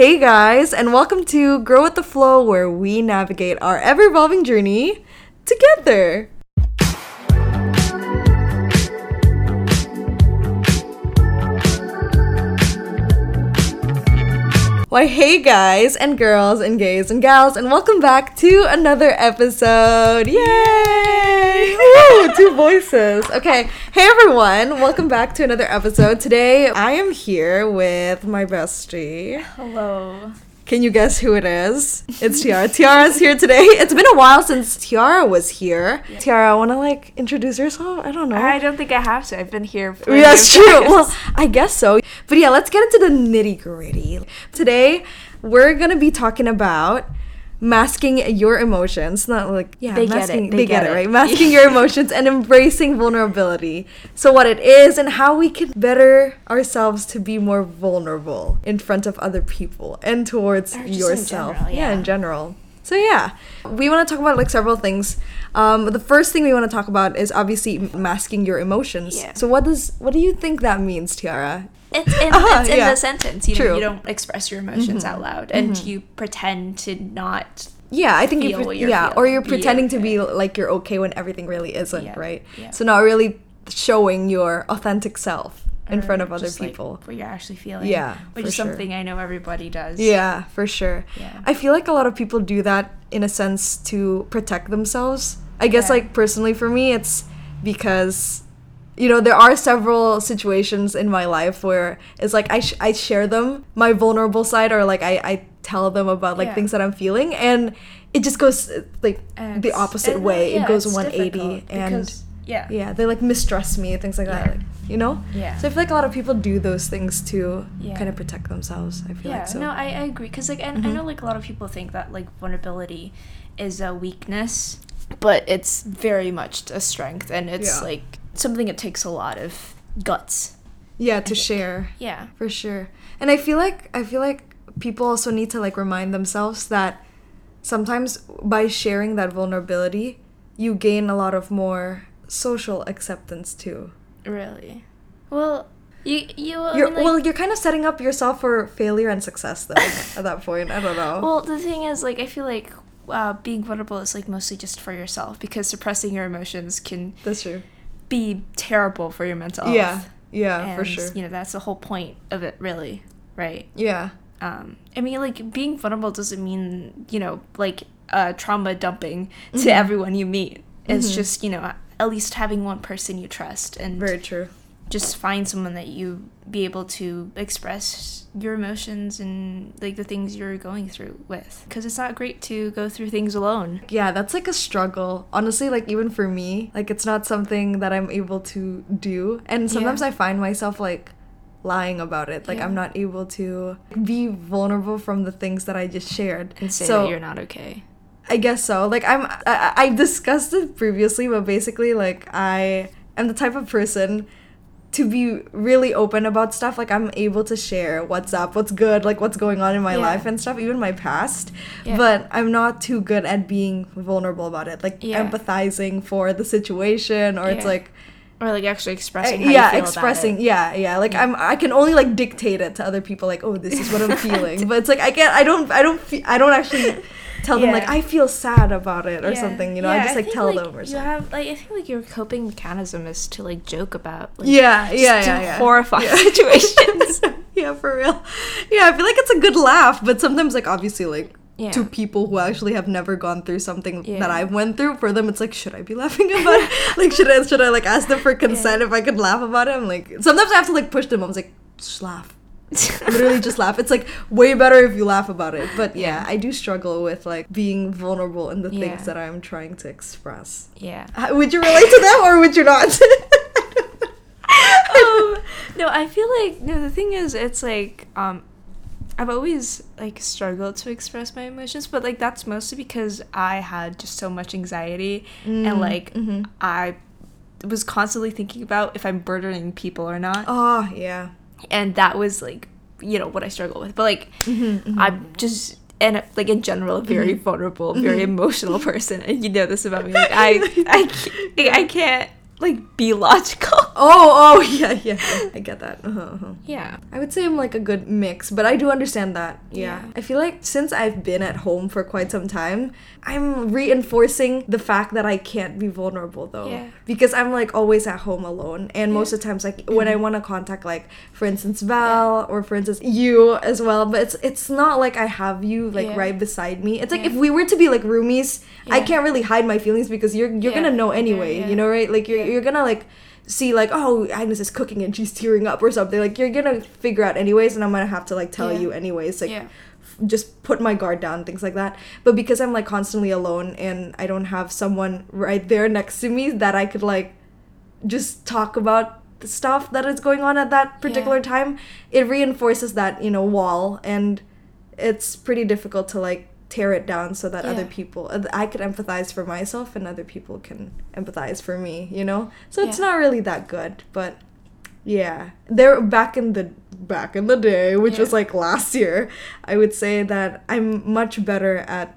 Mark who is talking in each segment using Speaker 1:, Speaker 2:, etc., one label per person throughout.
Speaker 1: Hey guys, and welcome to Grow with the Flow, where we navigate our ever evolving journey together. Why, hey guys, and girls, and gays, and gals, and welcome back to another episode. Yay! Woo, two voices. Okay, hey everyone, welcome back to another episode. Today I am here with my bestie.
Speaker 2: Hello.
Speaker 1: Can you guess who it is? It's Tiara. Tiara's here today. It's been a while since Tiara was here. Tiara, want to like introduce yourself? I don't know.
Speaker 2: I don't think I have to. I've been here. For
Speaker 1: Yeah, that's true. Well, I guess so. But yeah, let's get into the nitty gritty. Today, we're gonna be talking about masking your emotions. Not like yeah,
Speaker 2: They get it.
Speaker 1: masking.
Speaker 2: They
Speaker 1: They, get,
Speaker 2: get
Speaker 1: it, right? Masking your emotions and embracing vulnerability. So what it is and how we can better ourselves to be more vulnerable in front of other people and towards
Speaker 2: just in
Speaker 1: yourself.
Speaker 2: general,
Speaker 1: yeah,
Speaker 2: yeah.
Speaker 1: in general. So yeah, we want to talk about like several things. Um, the first thing we want to talk about is obviously masking your emotions.
Speaker 2: Yeah.
Speaker 1: So what does what do you think that means, Tiara?
Speaker 2: It's in,
Speaker 1: Uh-huh,
Speaker 2: it's in
Speaker 1: yeah.
Speaker 2: the sentence. You
Speaker 1: True. Mm-hmm.
Speaker 2: you don't express your emotions out loud, and you pretend to not.
Speaker 1: Yeah, I think you pre- yeah, or you're pretending to be like you're okay when everything really isn't,
Speaker 2: Yeah,
Speaker 1: right?
Speaker 2: yeah.
Speaker 1: So not really showing your authentic self in
Speaker 2: or
Speaker 1: front of other
Speaker 2: just, like,
Speaker 1: people.
Speaker 2: what you're actually feeling.
Speaker 1: Yeah,
Speaker 2: which is
Speaker 1: sure.
Speaker 2: something I know everybody does.
Speaker 1: Yeah, for sure.
Speaker 2: Yeah.
Speaker 1: I feel like a lot of people do that in a sense to protect themselves. I guess like personally for me it's because you know there are several situations in my life where it's like I sh- I share them my vulnerable side or like I I tell them about like
Speaker 2: Yeah.
Speaker 1: things that I'm feeling and it just goes uh, like
Speaker 2: And
Speaker 1: the opposite
Speaker 2: and,
Speaker 1: way.
Speaker 2: yeah,
Speaker 1: it goes 180 and
Speaker 2: yeah.
Speaker 1: yeah, they like mistrust me things like that. Like, you know?
Speaker 2: Yeah.
Speaker 1: So I feel like a lot of people do those things to
Speaker 2: Yeah.
Speaker 1: kind of protect themselves. I feel
Speaker 2: Yeah,
Speaker 1: like so.
Speaker 2: no, I, I agree. Because, like, and I
Speaker 1: Mhm.
Speaker 2: know, like, a lot of people think that, like, vulnerability is a weakness, but it's very much a strength, and it's,
Speaker 1: Yeah.
Speaker 2: like, something that takes a lot of guts.
Speaker 1: yeah, to share.
Speaker 2: Yeah.
Speaker 1: For sure. And I feel like I feel like people also need to like remind themselves that sometimes by sharing that vulnerability, you gain a lot of more social acceptance too.
Speaker 2: Really? Well, you, you, I
Speaker 1: You're
Speaker 2: mean, like,
Speaker 1: well, you're kind of setting up yourself for failure and success though at that point. I don't know.
Speaker 2: well, the thing is, like, I feel like uh, being vulnerable is, like, mostly just for yourself, because suppressing your emotions can
Speaker 1: That's true.
Speaker 2: Be terrible for your mental health.
Speaker 1: Yeah. Yeah, for sure.
Speaker 2: You know, that's the whole point of it, really, right?
Speaker 1: Yeah.
Speaker 2: um i mean like being vulnerable doesn't mean you know like uh trauma dumping to
Speaker 1: Mhm.
Speaker 2: everyone you meet it's
Speaker 1: Mhm.
Speaker 2: just you know at least having one person you trust and
Speaker 1: Very true.
Speaker 2: Just find someone that you be able to express your emotions and like the things you're going through with because it's not great to go through things alone
Speaker 1: Yeah, that's like a struggle. Honestly, like even for me, like it's not something that I'm able to do. And sometimes
Speaker 2: Yeah.
Speaker 1: I find myself like lying about it. Like
Speaker 2: Yeah.
Speaker 1: I'm not able to be vulnerable from the things that I just shared.
Speaker 2: and say
Speaker 1: so
Speaker 2: that you're not okay
Speaker 1: I guess so. Like I'm I, I discussed it previously, but basically like I am the type of person to be really open about stuff. Like I'm able to share what's up, what's good, like what's going on in my
Speaker 2: Yeah.
Speaker 1: life and stuff, even my past.
Speaker 2: Yeah.
Speaker 1: But I'm not too good at being vulnerable about it. Like
Speaker 2: Yeah.
Speaker 1: empathizing for the situation or it's like
Speaker 2: or like actually expressing eh, how
Speaker 1: yeah, expressing. Yeah, yeah. Like I'm I can only like dictate it to other people like, "Oh, this is what I'm feeling." but it's like I can't I don't I don't fe- I don't actually tell them like I feel sad about it or
Speaker 2: Yeah.
Speaker 1: something, you know.
Speaker 2: Yeah,
Speaker 1: I just like
Speaker 2: think,
Speaker 1: tell
Speaker 2: like,
Speaker 1: them or something.
Speaker 2: you have like I think like your coping mechanism is to like joke about like
Speaker 1: yeah, yeah, yeah, yeah.
Speaker 2: horrifying
Speaker 1: Yeah.
Speaker 2: situations.
Speaker 1: yeah, for real. Yeah, I feel like it's a good laugh, but sometimes like obviously like
Speaker 2: Yeah.
Speaker 1: to people who actually have never gone through something
Speaker 2: Yeah.
Speaker 1: that I went through, for them it's like, should I be laughing about it? like should I should I like ask them for consent if I could laugh about it? I'm like sometimes I have to like push them. I was like, just laugh. Literally just laugh. It's like way better if you laugh about it. But yeah, I do struggle with like being vulnerable in the
Speaker 2: Yeah.
Speaker 1: things that I'm trying to express.
Speaker 2: yeah.
Speaker 1: Would you relate to that or would you not?
Speaker 2: um, no, I feel like no. The thing is, it's like um, I've always like struggled to express my emotions, but like that's mostly because I had just so much anxiety
Speaker 1: Mm,
Speaker 2: and like
Speaker 1: mhm.
Speaker 2: I was constantly thinking about if I'm burdening people or not,
Speaker 1: oh yeah.
Speaker 2: And that was like you know what I struggle with. But like
Speaker 1: Mhm, mhm.
Speaker 2: I'm just and like in general a very
Speaker 1: Mm-hmm.
Speaker 2: vulnerable, very emotional person, and you know this about me. Like I I I can't like be logical.
Speaker 1: Oh, oh, yeah, yeah. yeah. I get that. Uh-huh, uh-huh.
Speaker 2: Yeah.
Speaker 1: I would say I'm like a good mix, but I do understand that. Yeah.
Speaker 2: Yeah.
Speaker 1: I feel like since I've been at home for quite some time, I'm reinforcing the fact that I can't be vulnerable though.
Speaker 2: Yeah.
Speaker 1: Because I'm like always at home alone. And most of the times like when I want to contact like for instance Val or for instance you as well, but it's it's not like I have you like
Speaker 2: Yeah.
Speaker 1: right beside me. It's like
Speaker 2: Yeah.
Speaker 1: if we were to be like roomies, I can't really hide my feelings because you're you're
Speaker 2: Yeah.
Speaker 1: going to know
Speaker 2: Yeah,
Speaker 1: anyway,
Speaker 2: yeah.
Speaker 1: you know, right? Like you're
Speaker 2: Yeah.
Speaker 1: You're to like see like oh agnes is cooking and she's tearing up or something like you're gonna figure out anyways and i'm gonna have to like tell
Speaker 2: Yeah.
Speaker 1: you anyways like
Speaker 2: yeah.
Speaker 1: f- just put my guard down things like that but because i'm like constantly alone and i don't have someone right there next to me that i could like just talk about the stuff that is going on at that particular
Speaker 2: Yeah.
Speaker 1: time it reinforces that you know wall and it's pretty difficult to like tear it down so that other people uh, i could empathize for myself and other people can empathize for me you know so it's
Speaker 2: Yeah.
Speaker 1: not really that good but yeah there back in the back in the day which was like last year i would say that i'm much better at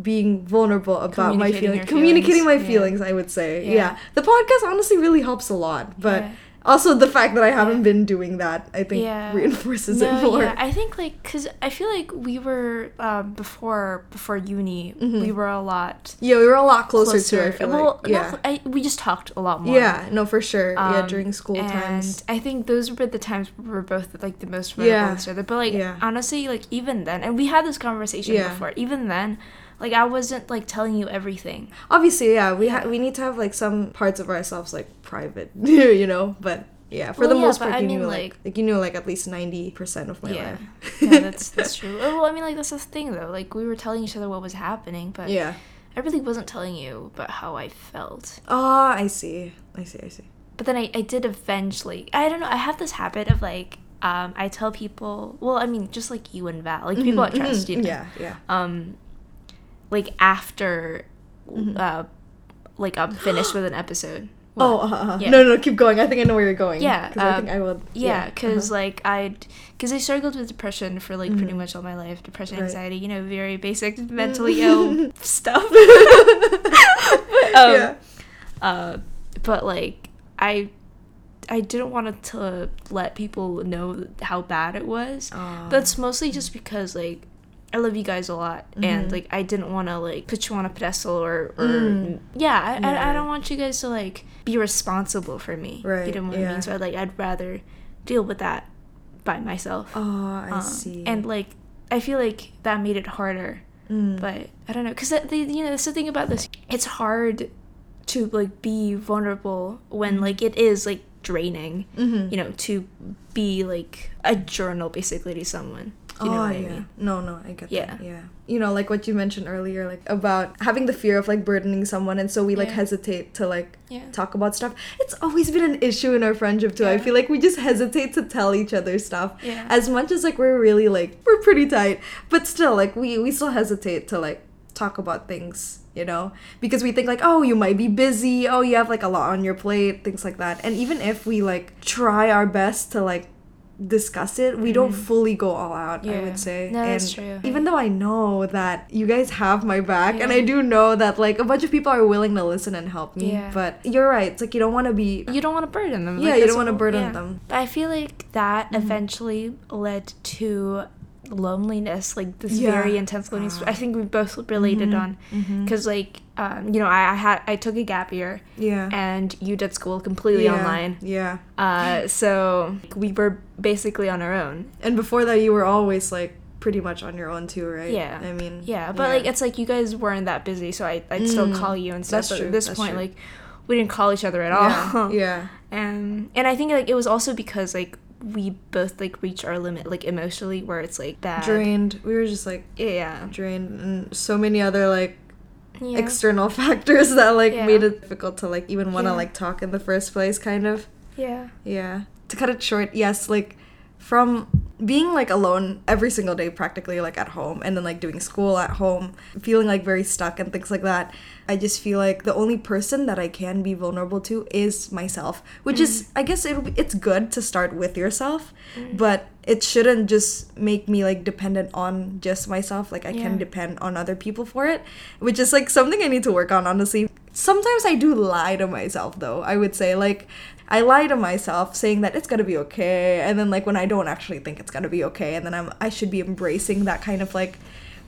Speaker 1: being vulnerable about my feelings communicating my
Speaker 2: feelings, yeah.
Speaker 1: i would say yeah.
Speaker 2: Yeah.
Speaker 1: the podcast honestly really helps a lot but
Speaker 2: Yeah.
Speaker 1: Also the fact that i haven't been doing that i think
Speaker 2: Yeah.
Speaker 1: reinforces it more
Speaker 2: yeah, I think like because I feel like we were um, before before uni,
Speaker 1: Mhm.
Speaker 2: we were a lot
Speaker 1: yeah we were a lot closer, to it i feel
Speaker 2: well,
Speaker 1: like yeah
Speaker 2: not, I, we just talked a lot more.
Speaker 1: yeah no for sure yeah
Speaker 2: Um,
Speaker 1: during school times.
Speaker 2: and I think those were the times we were both like the most vulnerable
Speaker 1: Yeah.
Speaker 2: with each other. But like
Speaker 1: Yeah.
Speaker 2: honestly, like even then, and we had this conversation
Speaker 1: Yeah.
Speaker 2: before. Even then, like I wasn't like telling you everything.
Speaker 1: obviously yeah we ha- we need to have like some parts of ourselves like private you know but yeah for
Speaker 2: Well,
Speaker 1: the
Speaker 2: yeah,
Speaker 1: most part
Speaker 2: I
Speaker 1: you
Speaker 2: mean,
Speaker 1: knew like,
Speaker 2: like-
Speaker 1: like you knew like at least 90% of my
Speaker 2: yeah,
Speaker 1: life
Speaker 2: yeah, that's that's true. Well, I mean, like that's the thing though. Like we were telling each other what was happening, but
Speaker 1: yeah
Speaker 2: I really wasn't telling you about how I felt.
Speaker 1: oh i see i see i see
Speaker 2: But then I, I did eventually. I don't know. I have this habit of like, um, I tell people. Well, I mean, just like you and Val, like people I
Speaker 1: Mhm,
Speaker 2: trust,
Speaker 1: mhm,
Speaker 2: you know.
Speaker 1: yeah yeah
Speaker 2: Um, like after,
Speaker 1: Mhm.
Speaker 2: uh, like I'm finished with an episode.
Speaker 1: oh
Speaker 2: What?
Speaker 1: uh, uh,
Speaker 2: Yeah.
Speaker 1: no no keep going i think i know where you're going
Speaker 2: Yeah,
Speaker 1: 'cause i
Speaker 2: um,
Speaker 1: think i will
Speaker 2: yeah, because
Speaker 1: uh-huh.
Speaker 2: like I'd, because I struggled with depression for like pretty
Speaker 1: Mhm.
Speaker 2: much all my life. Depression,
Speaker 1: Right.
Speaker 2: anxiety, you know, very basic mentally ill stuff. um,
Speaker 1: yeah
Speaker 2: Uh, but like I, I didn't want to let people know how bad it was. That's mostly just because like I love you guys a lot, and
Speaker 1: Mhm.
Speaker 2: like I didn't want to like put you on a pedestal or or
Speaker 1: Mm.
Speaker 2: yeah, I, I, I don't want you guys to like be responsible for me.
Speaker 1: Right,
Speaker 2: You know what I mean? So I like I'd rather deal with that by myself.
Speaker 1: oh i
Speaker 2: Um,
Speaker 1: see
Speaker 2: And like I feel like that made it harder
Speaker 1: Mm.
Speaker 2: but I don't know because the you know that's the thing about this. It's hard to like be vulnerable when
Speaker 1: Mm-hmm.
Speaker 2: like it is like draining.
Speaker 1: Mhm.
Speaker 2: You know, to be like a journal basically to someone. You know
Speaker 1: oh,
Speaker 2: what I oh,
Speaker 1: yeah.
Speaker 2: mean?
Speaker 1: No, no, I get
Speaker 2: Yeah.
Speaker 1: that. Yeah. You know, like what you mentioned earlier, like about having the fear of like burdening someone, and so we like
Speaker 2: Yeah.
Speaker 1: hesitate to like
Speaker 2: Yeah.
Speaker 1: talk about stuff. It's always been an issue in our friendship too. I feel like we just hesitate to tell each other stuff.
Speaker 2: Yeah.
Speaker 1: As much as like we're really like we're pretty tight, but still like we we still hesitate to like talk about things, you know? Because we think like, "Oh, you might be busy. Oh, you have like a lot on your plate." Things like that. And even if we like try our best to like discuss it, we don't
Speaker 2: Mhm.
Speaker 1: fully go all out, I would say.
Speaker 2: No, that's
Speaker 1: And
Speaker 2: true.
Speaker 1: Even though I know that you guys have my back and I do know that like a bunch of people are willing to listen and help me,
Speaker 2: Yeah.
Speaker 1: but you're right. It's like you don't want to be
Speaker 2: you don't want to burden them.
Speaker 1: Yeah,
Speaker 2: like,
Speaker 1: you don't wanna burden
Speaker 2: yeah.
Speaker 1: them.
Speaker 2: But I feel like that
Speaker 1: Mhm.
Speaker 2: eventually led to loneliness, like this
Speaker 1: Yeah.
Speaker 2: very intense loneliness. I think we both related
Speaker 1: Mhm.
Speaker 2: on because like um, you know I, I had I took a gap year
Speaker 1: yeah.
Speaker 2: and you did school completely
Speaker 1: yeah.
Speaker 2: online.
Speaker 1: Yeah.
Speaker 2: Uh, so we were basically on our own.
Speaker 1: And before that you were always like pretty much on your own too, right?
Speaker 2: Yeah.
Speaker 1: I mean
Speaker 2: Yeah, but like it's like you guys weren't that busy, so I I'd still
Speaker 1: Mm,
Speaker 2: call you and stuff.
Speaker 1: that's
Speaker 2: but
Speaker 1: true,
Speaker 2: at this
Speaker 1: that's
Speaker 2: point,
Speaker 1: true.
Speaker 2: like we didn't call each other at all.
Speaker 1: yeah.
Speaker 2: Um, and I think like it was also because like we both like reach our limit like emotionally where it's like bad.
Speaker 1: Drained. We were just like
Speaker 2: Yeah.
Speaker 1: drained and so many other like
Speaker 2: yeah.
Speaker 1: external factors that like
Speaker 2: Yeah.
Speaker 1: made it difficult to like even want to
Speaker 2: Yeah.
Speaker 1: like talk in the first place kind of.
Speaker 2: yeah.
Speaker 1: Yeah. To cut it short, yes, like from being like alone every single day practically like at home and then like doing school at home, feeling like very stuck and things like that. I just feel like the only person that I can be vulnerable to is myself, which is mm. I guess it it's good to start with yourself, mm. but it shouldn't just make me like dependent on just myself. Like I
Speaker 2: Yeah.
Speaker 1: can depend on other people for it, which is like something I need to work on honestly. sometimes I do lie to myself though. I would say like I lie to myself saying that it's gonna be okay, and then like when I don't actually think it's gonna be okay, and then I'm I should be embracing that kind of like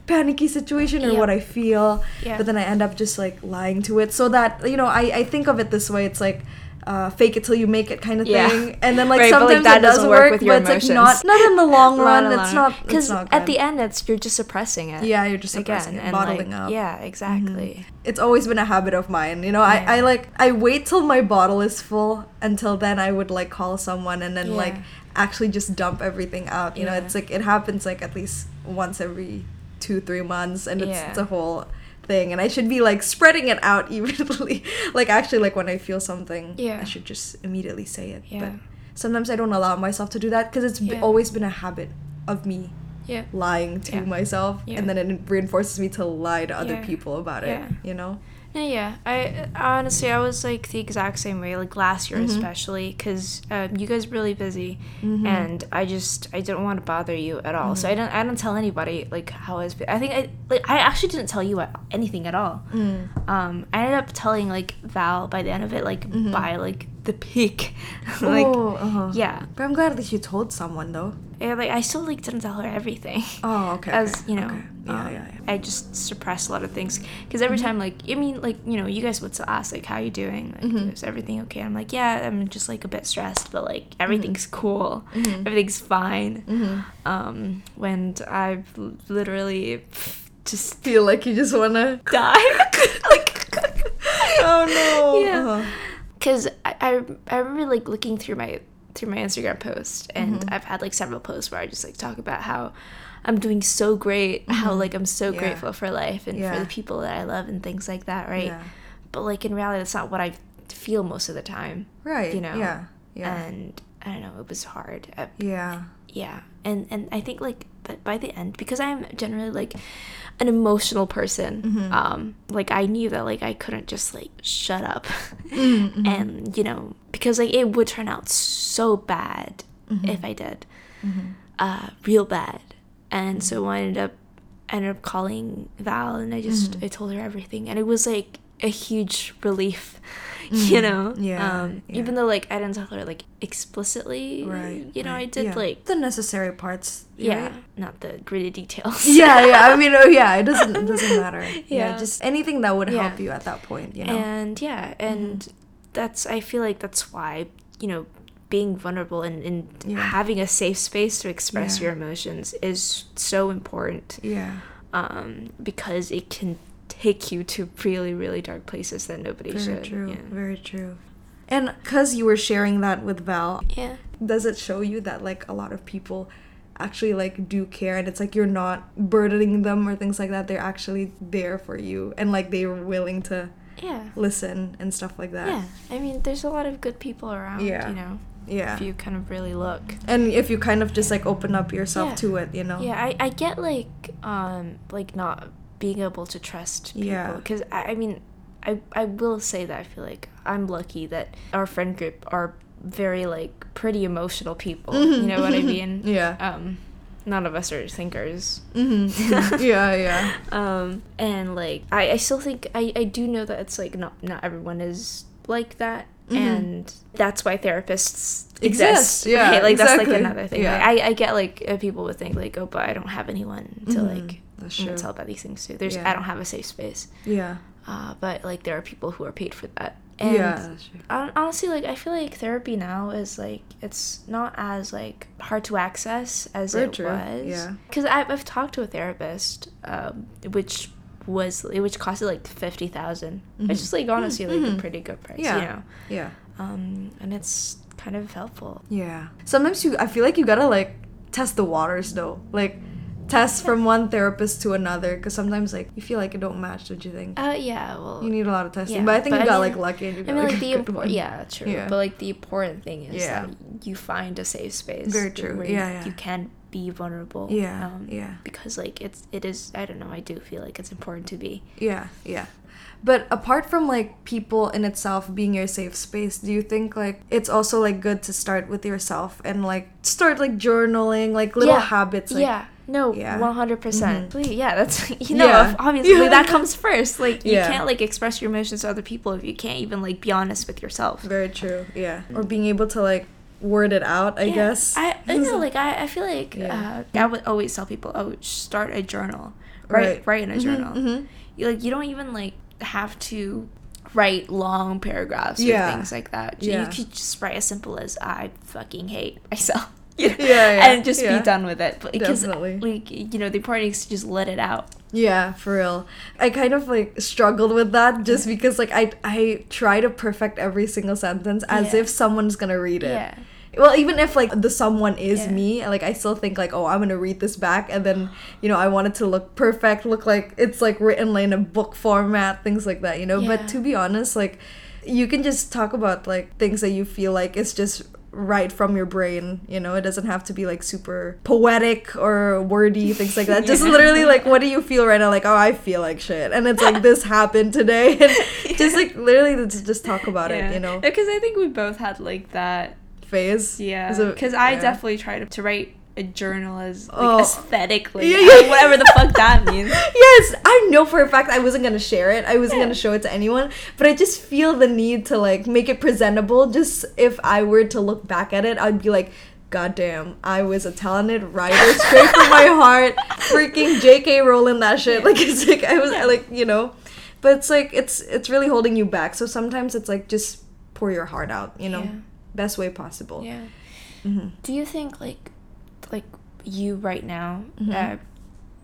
Speaker 1: panicky situation or
Speaker 2: Yep.
Speaker 1: what I feel,
Speaker 2: Yeah.
Speaker 1: but then I end up just like lying to it. So that you know, I I think of it this way. It's like. Uh, fake it till you make it kind of
Speaker 2: Yeah.
Speaker 1: thing. And then like
Speaker 2: Right, but, like,
Speaker 1: sometimes
Speaker 2: that
Speaker 1: it does
Speaker 2: doesn't work
Speaker 1: work,
Speaker 2: with your
Speaker 1: but it's like not not in the long run it's not
Speaker 2: because
Speaker 1: it's not
Speaker 2: at the end it's you're just suppressing it.
Speaker 1: Yeah you're just suppressing
Speaker 2: again
Speaker 1: it,
Speaker 2: and
Speaker 1: bottling
Speaker 2: like,
Speaker 1: up. Mm-hmm.
Speaker 2: yeah exactly.
Speaker 1: It's always been a habit of mine you know I, I like i wait till my bottle is full until then i would like call someone and then like actually just dump everything out you know it's like it happens like at least once every two three months and it's,
Speaker 2: Yeah.
Speaker 1: it's a whole thing and i should be like spreading it out evenly like actually like when i feel something
Speaker 2: Yeah.
Speaker 1: i should just immediately say it
Speaker 2: Yeah.
Speaker 1: but sometimes i don't allow myself to do that because it's b- always been a habit of me
Speaker 2: yeah
Speaker 1: lying to
Speaker 2: Yeah.
Speaker 1: myself
Speaker 2: Yeah.
Speaker 1: and then it reinforces me to lie to other
Speaker 2: Yeah.
Speaker 1: people about it you know
Speaker 2: No, yeah. I honestly, I was like the exact same way. Like last year,
Speaker 1: Mhm.
Speaker 2: especially, because um, you guys really busy,
Speaker 1: Mhm.
Speaker 2: and I just I didn't want to bother you at all. So I don't I don't tell anybody like how I was. I think I like I actually didn't tell you anything at all.
Speaker 1: Mm.
Speaker 2: Um, I ended up telling like Val by the end of it, like
Speaker 1: Mhm.
Speaker 2: by like the peak, like
Speaker 1: oh, uh-huh.
Speaker 2: yeah.
Speaker 1: But I'm glad that you told someone though.
Speaker 2: And, like I still like didn't tell her everything.
Speaker 1: Oh, okay.
Speaker 2: as
Speaker 1: okay,
Speaker 2: you know
Speaker 1: okay. Yeah,
Speaker 2: um,
Speaker 1: yeah, yeah.
Speaker 2: i just suppress a lot of things because every
Speaker 1: Mhm.
Speaker 2: time like i mean like you know you guys would still ask like how you doing like
Speaker 1: Mhm.
Speaker 2: is everything okay i'm like yeah i'm just like a bit stressed but like everything's cool
Speaker 1: Mhm.
Speaker 2: everything's fine
Speaker 1: Mm-hmm.
Speaker 2: um when i've l- literally just
Speaker 1: Feel like you just wanna.
Speaker 2: die like
Speaker 1: oh no.
Speaker 2: Yeah.
Speaker 1: Uh-huh.
Speaker 2: because I, I i remember like looking through my through my instagram post and
Speaker 1: Mhm.
Speaker 2: i've had like several posts where i just like talk about how i'm doing so great how
Speaker 1: Mhm.
Speaker 2: like i'm so
Speaker 1: Yeah.
Speaker 2: grateful for life and for the people that i love and things like that right
Speaker 1: Yeah.
Speaker 2: but like in reality that's not what i feel most of the time
Speaker 1: Right.
Speaker 2: you know
Speaker 1: Yeah. Yeah.
Speaker 2: and i don't know it was hard Uh,
Speaker 1: yeah.
Speaker 2: Yeah and and i think like but by the end because i'm generally like an emotional person
Speaker 1: Mhm.
Speaker 2: um like i knew that like i couldn't just like shut up
Speaker 1: Mm, mhm.
Speaker 2: and you know because like it would turn out so bad
Speaker 1: Mhm.
Speaker 2: if i did
Speaker 1: Mhm.
Speaker 2: uh real bad and so
Speaker 1: Mm-hmm.
Speaker 2: i ended up ended up calling val and i just
Speaker 1: Mhm.
Speaker 2: i told her everything and it was like a huge relief you
Speaker 1: Mhm.
Speaker 2: know
Speaker 1: Yeah,
Speaker 2: um
Speaker 1: yeah.
Speaker 2: even though like i didn't tell her like explicitly
Speaker 1: Right.
Speaker 2: you know i did
Speaker 1: Yeah.
Speaker 2: like
Speaker 1: the necessary parts.
Speaker 2: yeah
Speaker 1: right?
Speaker 2: not the gritty details
Speaker 1: yeah, yeah. I mean, oh, yeah. It doesn't it doesn't matter. Yeah.
Speaker 2: Yeah.
Speaker 1: just anything that would help you at that point. You know.
Speaker 2: and yeah and
Speaker 1: Mm-hmm.
Speaker 2: that's i feel like that's why you know being vulnerable and, and having a safe space to express your emotions is so important
Speaker 1: yeah.
Speaker 2: um, because it can take you to really really dark places that nobody should.
Speaker 1: Very
Speaker 2: should
Speaker 1: true.
Speaker 2: yeah.
Speaker 1: Very true. And because you were sharing that with Val,
Speaker 2: yeah
Speaker 1: does it show you that like a lot of people actually like do care and it's like you're not burdening them or things like that they're actually there for you and like they're willing to
Speaker 2: yeah
Speaker 1: listen and stuff like that
Speaker 2: yeah i mean there's a lot of good people around
Speaker 1: Yeah.
Speaker 2: you know
Speaker 1: yeah
Speaker 2: if you kind of really look
Speaker 1: and if you kind of just like open up yourself
Speaker 2: Yeah.
Speaker 1: to it you know
Speaker 2: yeah I, I get like um like not being able to trust people.
Speaker 1: Yeah.
Speaker 2: because I, I mean I, I will say that I feel like I'm lucky that our friend group are very like pretty emotional people. You know what I mean?
Speaker 1: Yeah.
Speaker 2: Um none of us are thinkers.
Speaker 1: Hmm yeah yeah.
Speaker 2: Um and like I, I still think I, I do know that it's like not not everyone is like that.
Speaker 1: Mhm.
Speaker 2: and that's why therapists
Speaker 1: Exist,
Speaker 2: exist
Speaker 1: yeah,
Speaker 2: right? like that's like another thing.
Speaker 1: Yeah.
Speaker 2: Like, I, I get like uh, people would think like oh but I don't have anyone to
Speaker 1: Mhm.
Speaker 2: like
Speaker 1: That's true.
Speaker 2: tell about these things too. there's
Speaker 1: Yeah.
Speaker 2: I don't have a safe space
Speaker 1: yeah
Speaker 2: uh but like there are people who are paid for that and
Speaker 1: yeah that's true.
Speaker 2: honestly like i feel like therapy now is like it's not as like hard to access as
Speaker 1: Very
Speaker 2: it
Speaker 1: true,
Speaker 2: was
Speaker 1: yeah.
Speaker 2: because I've, I've talked to a therapist um, which was which costed like 50000
Speaker 1: Mhm.
Speaker 2: which is like honestly like
Speaker 1: Mhm.
Speaker 2: a pretty good price
Speaker 1: Yeah.
Speaker 2: you know
Speaker 1: yeah
Speaker 2: um and it's kind of helpful
Speaker 1: Yeah. Sometimes you I feel like you gotta like test the waters though. Like test from one therapist to another because sometimes like you feel like it don't match what you think.
Speaker 2: uh yeah well
Speaker 1: you need a lot of testing.
Speaker 2: yeah,
Speaker 1: but I think
Speaker 2: but
Speaker 1: you
Speaker 2: I
Speaker 1: got
Speaker 2: mean-
Speaker 1: like lucky and you
Speaker 2: I
Speaker 1: got
Speaker 2: mean,
Speaker 1: like,
Speaker 2: like the important, yeah, true.
Speaker 1: Yeah.
Speaker 2: But like the important thing is
Speaker 1: Yeah.
Speaker 2: that you find a safe space.
Speaker 1: Very true.
Speaker 2: Where
Speaker 1: Yeah,
Speaker 2: you,
Speaker 1: yeah.
Speaker 2: you can be vulnerable.
Speaker 1: Yeah,
Speaker 2: Um,
Speaker 1: yeah.
Speaker 2: Because like it's it is I don't know I do feel like it's important to be.
Speaker 1: Yeah, yeah. But apart from like people in itself being your safe space, do you think like it's also like good to start with yourself and like start like journaling, like little
Speaker 2: Yeah.
Speaker 1: habits like
Speaker 2: yeah. No,
Speaker 1: Yeah.
Speaker 2: one hundred percent.
Speaker 1: Mhm.
Speaker 2: Yeah, that's you know
Speaker 1: Yeah.
Speaker 2: obviously
Speaker 1: Yeah.
Speaker 2: that comes first. Like you can't like express your emotions to other people if you can't even like be honest with yourself.
Speaker 1: Very true. Yeah. Or being able to like word it out, I guess.
Speaker 2: I, I know like I, I feel like uh, I would always tell people oh start a journal write
Speaker 1: Right.
Speaker 2: write in a
Speaker 1: Mhm,
Speaker 2: journal.
Speaker 1: mhm.
Speaker 2: You like you don't even like have to write long paragraphs or things like that. You could just write as simple as I fucking hate myself. You know?
Speaker 1: Yeah, yeah,
Speaker 2: and just
Speaker 1: yeah.
Speaker 2: be done with it. Because
Speaker 1: Definitely.
Speaker 2: like you know, the important is to just let it out.
Speaker 1: Yeah, for real. I kind of like struggled with that just because like I I try to perfect every single sentence as
Speaker 2: Yeah.
Speaker 1: if someone's gonna read it.
Speaker 2: Yeah.
Speaker 1: Well, even if like the someone is
Speaker 2: Yeah.
Speaker 1: me, like I still think like, oh, I'm gonna read this back, and then you know I want it to look perfect, look like it's like written like in a book format, things like that, you know.
Speaker 2: Yeah.
Speaker 1: But to be honest, like you can just talk about like things that you feel like it's just right from your brain you know? It doesn't have to be like super poetic or wordy things like that. Just literally like what do you feel right now? Like oh i feel like shit. And it's like this happened today. And just like literally just, just talk about it you know?
Speaker 2: Uh, because I think we both had like that.
Speaker 1: phase?
Speaker 2: Yeah. Because I
Speaker 1: yeah.
Speaker 2: definitely tried to, to write a journal as like
Speaker 1: Oh.
Speaker 2: aesthetically,
Speaker 1: Yeah, yeah.
Speaker 2: whatever the fuck that means.
Speaker 1: yes, I know for a fact I wasn't gonna share it. I wasn't
Speaker 2: Yeah.
Speaker 1: gonna show it to anyone. But I just feel the need to like make it presentable. Just if I were to look back at it, I'd be like, God damn, I was a talented writer straight from my heart. Freaking J.K. Rowling that shit. Like it's like I was like you know, but it's like it's it's really holding you back. So sometimes it's like just pour your heart out. You know, best way possible.
Speaker 2: Yeah.
Speaker 1: hmm
Speaker 2: Do you think like, like you right now?
Speaker 1: Mhm.
Speaker 2: Uh,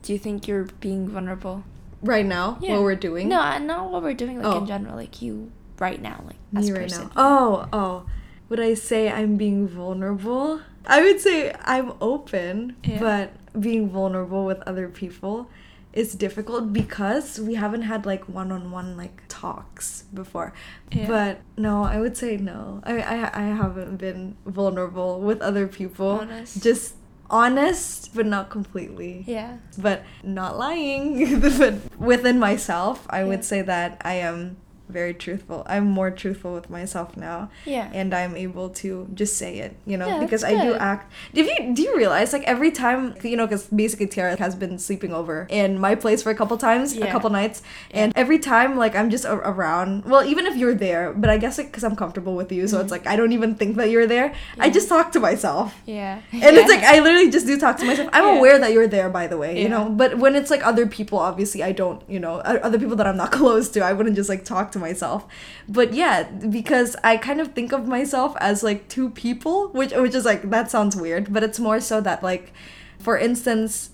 Speaker 2: do you think you're being vulnerable?
Speaker 1: Right now,
Speaker 2: Yeah.
Speaker 1: what we're doing.
Speaker 2: No, uh, not what we're doing. Like
Speaker 1: Oh.
Speaker 2: in general, like you right now, like as
Speaker 1: me
Speaker 2: a
Speaker 1: right
Speaker 2: person.
Speaker 1: now. Oh, oh. Would I say I'm being vulnerable? I would say I'm open,
Speaker 2: Yeah.
Speaker 1: but being vulnerable with other people is difficult because we haven't had like one-on-one like talks before.
Speaker 2: Yeah.
Speaker 1: But no, I would say no. I I I haven't been vulnerable with other people.
Speaker 2: Honest.
Speaker 1: Just honest, but not completely
Speaker 2: Yeah.
Speaker 1: but not lying. but within myself, I
Speaker 2: Yeah.
Speaker 1: would say that I am very truthful. I'm more truthful with myself now.
Speaker 2: Yeah.
Speaker 1: And I'm able to just say it, you know,
Speaker 2: Yeah,
Speaker 1: because I do act. Do you do you realize like every time you know because basically Tiara has been sleeping over in my place for a couple times, a couple nights, and every time like I'm just a- around. Well, even if you're there, but I guess like because I'm comfortable with you, so it's like I don't even think that you're there. I
Speaker 2: Mm-hmm.
Speaker 1: Just talk to myself.
Speaker 2: Yeah.
Speaker 1: And it's like I literally just do talk to myself. I'm
Speaker 2: Yeah.
Speaker 1: aware that you're there, by the way, you know. But when it's like other people, obviously I don't, you know, other people that I'm not close to, I wouldn't just like talk to myself. But yeah, because I kind of think of myself as like two people, which which is like that sounds weird, but it's more so that like, for instance.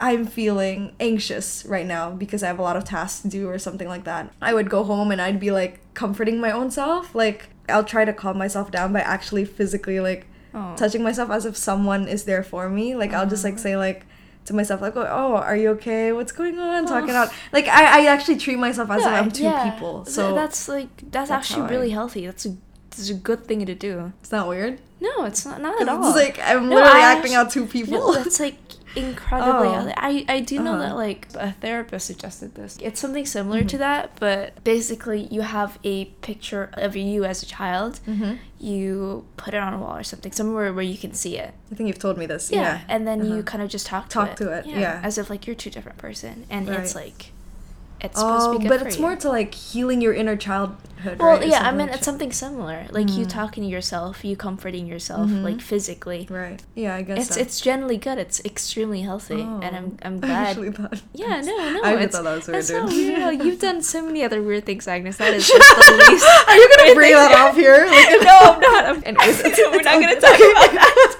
Speaker 1: I'm feeling anxious right now because I have a lot of tasks to do or something like that. I would go home and I'd be like comforting my own self. Like I'll try to calm myself down by actually physically like
Speaker 2: Oh.
Speaker 1: touching myself as if someone is there for me. Like I'll just like ah. say like to myself like, oh, "Oh, are you okay? What's going on?" Oh. Talking
Speaker 2: Oh.
Speaker 1: out. Like I, I actually treat myself as if I'm two
Speaker 2: yeah.
Speaker 1: people. So
Speaker 2: that's like that's,
Speaker 1: that's
Speaker 2: actually
Speaker 1: how I-
Speaker 2: really healthy. That's a that's a good thing to do.
Speaker 1: it's not weird.
Speaker 2: No, it's not not at
Speaker 1: It's
Speaker 2: all.
Speaker 1: like I'm
Speaker 2: No,
Speaker 1: literally
Speaker 2: I
Speaker 1: acting
Speaker 2: actu-
Speaker 1: out two people.
Speaker 2: No, that's like incredibly
Speaker 1: Oh.
Speaker 2: I I do know
Speaker 1: Uh-huh.
Speaker 2: that like a therapist suggested this. It's something similar
Speaker 1: Mm-hmm.
Speaker 2: to that, but basically you have a picture of you as a child.
Speaker 1: hmm
Speaker 2: You put it on a wall or something, somewhere where you can see it.
Speaker 1: I think you've told me this.
Speaker 2: Yeah,
Speaker 1: Yeah.
Speaker 2: and then you
Speaker 1: Uh-huh.
Speaker 2: kind of just talk to
Speaker 1: Talk
Speaker 2: it.
Speaker 1: to it, yeah.
Speaker 2: as if like you're two different person, and it's like it's supposed
Speaker 1: Oh,
Speaker 2: to be good
Speaker 1: but it's
Speaker 2: you.
Speaker 1: more to like healing your inner childhood.
Speaker 2: Well,
Speaker 1: right?
Speaker 2: Yeah, I mean
Speaker 1: like
Speaker 2: it's something similar, like you
Speaker 1: Mm.
Speaker 2: talking to yourself, you comforting yourself,
Speaker 1: Mhm.
Speaker 2: like physically.
Speaker 1: Right. Yeah, I guess
Speaker 2: It's
Speaker 1: so.
Speaker 2: it's generally good. It's extremely healthy, and I'm
Speaker 1: Oh.
Speaker 2: I'm
Speaker 1: I
Speaker 2: glad.
Speaker 1: actually thought.
Speaker 2: Yeah, no, no.
Speaker 1: I
Speaker 2: it's,
Speaker 1: thought that was weird, dude.
Speaker 2: weird. You've done so many other weird things, Agnes. That is just the least.
Speaker 1: Are you gonna bring that off here? Like,
Speaker 2: no, I'm not. I'm,
Speaker 1: Anyways, it's-
Speaker 2: we're
Speaker 1: it's
Speaker 2: not gonna talk about that.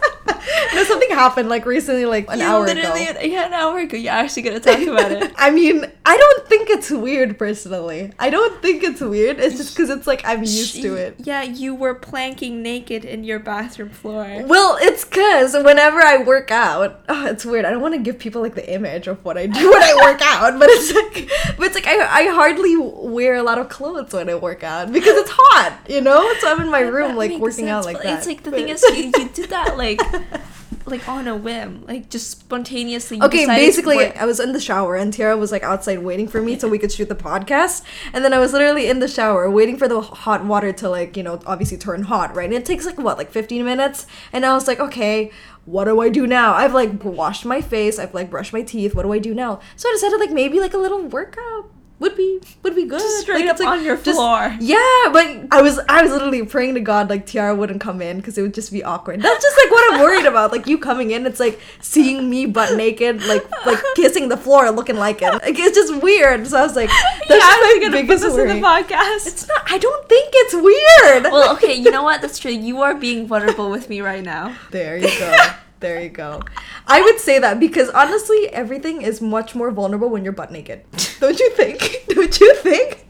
Speaker 1: Happened like recently, like an
Speaker 2: You
Speaker 1: hour ago.
Speaker 2: yeah, an hour ago. You're actually gonna talk about it.
Speaker 1: I mean, I don't think it's weird personally. I don't think it's weird. It's just because it's like I'm used to it.
Speaker 2: Yeah, you were planking naked in your bathroom floor.
Speaker 1: Well, it's because whenever I work out, oh, it's weird. I don't want to give people like the image of what I do when I work out, but it's like, but it's like I, I hardly wear a lot of clothes when I work out because it's hot, you know. So I'm in my room like working out like that.
Speaker 2: It's like the
Speaker 1: but-
Speaker 2: thing is, you, you did that like, like on a whim, like just spontaneously.
Speaker 1: Okay, basically, I was in the shower and Tiara was like outside waiting for me so we could shoot the podcast. And then I was literally in the shower waiting for the hot water to like, you know, obviously turn hot, right? And it takes like what, like 15 minutes? And I was like, okay, what do I do now? I've like washed my face, I've like brushed my teeth. What do I do now? So I decided like maybe like a little workout would be would be good.
Speaker 2: Just straight
Speaker 1: Like,
Speaker 2: up
Speaker 1: it's, like,
Speaker 2: on your
Speaker 1: just-
Speaker 2: floor.
Speaker 1: Yeah, but I was I was literally praying to God like Tiara wouldn't come in because it would just be awkward. That's just like what I'm worried about. Like you coming in, it's like seeing me butt naked, like like kissing the floor, looking like it. Like it's just weird. So I was like, that's
Speaker 2: yeah, I'm
Speaker 1: my
Speaker 2: gonna put this
Speaker 1: worry.
Speaker 2: in the podcast.
Speaker 1: It's not. I don't think it's weird.
Speaker 2: well, okay, you know what? That's true. You are being vulnerable with me right now.
Speaker 1: There you go. There you go. I would say that because honestly, everything is much more vulnerable when you're butt naked. Don't you think? Don't you think?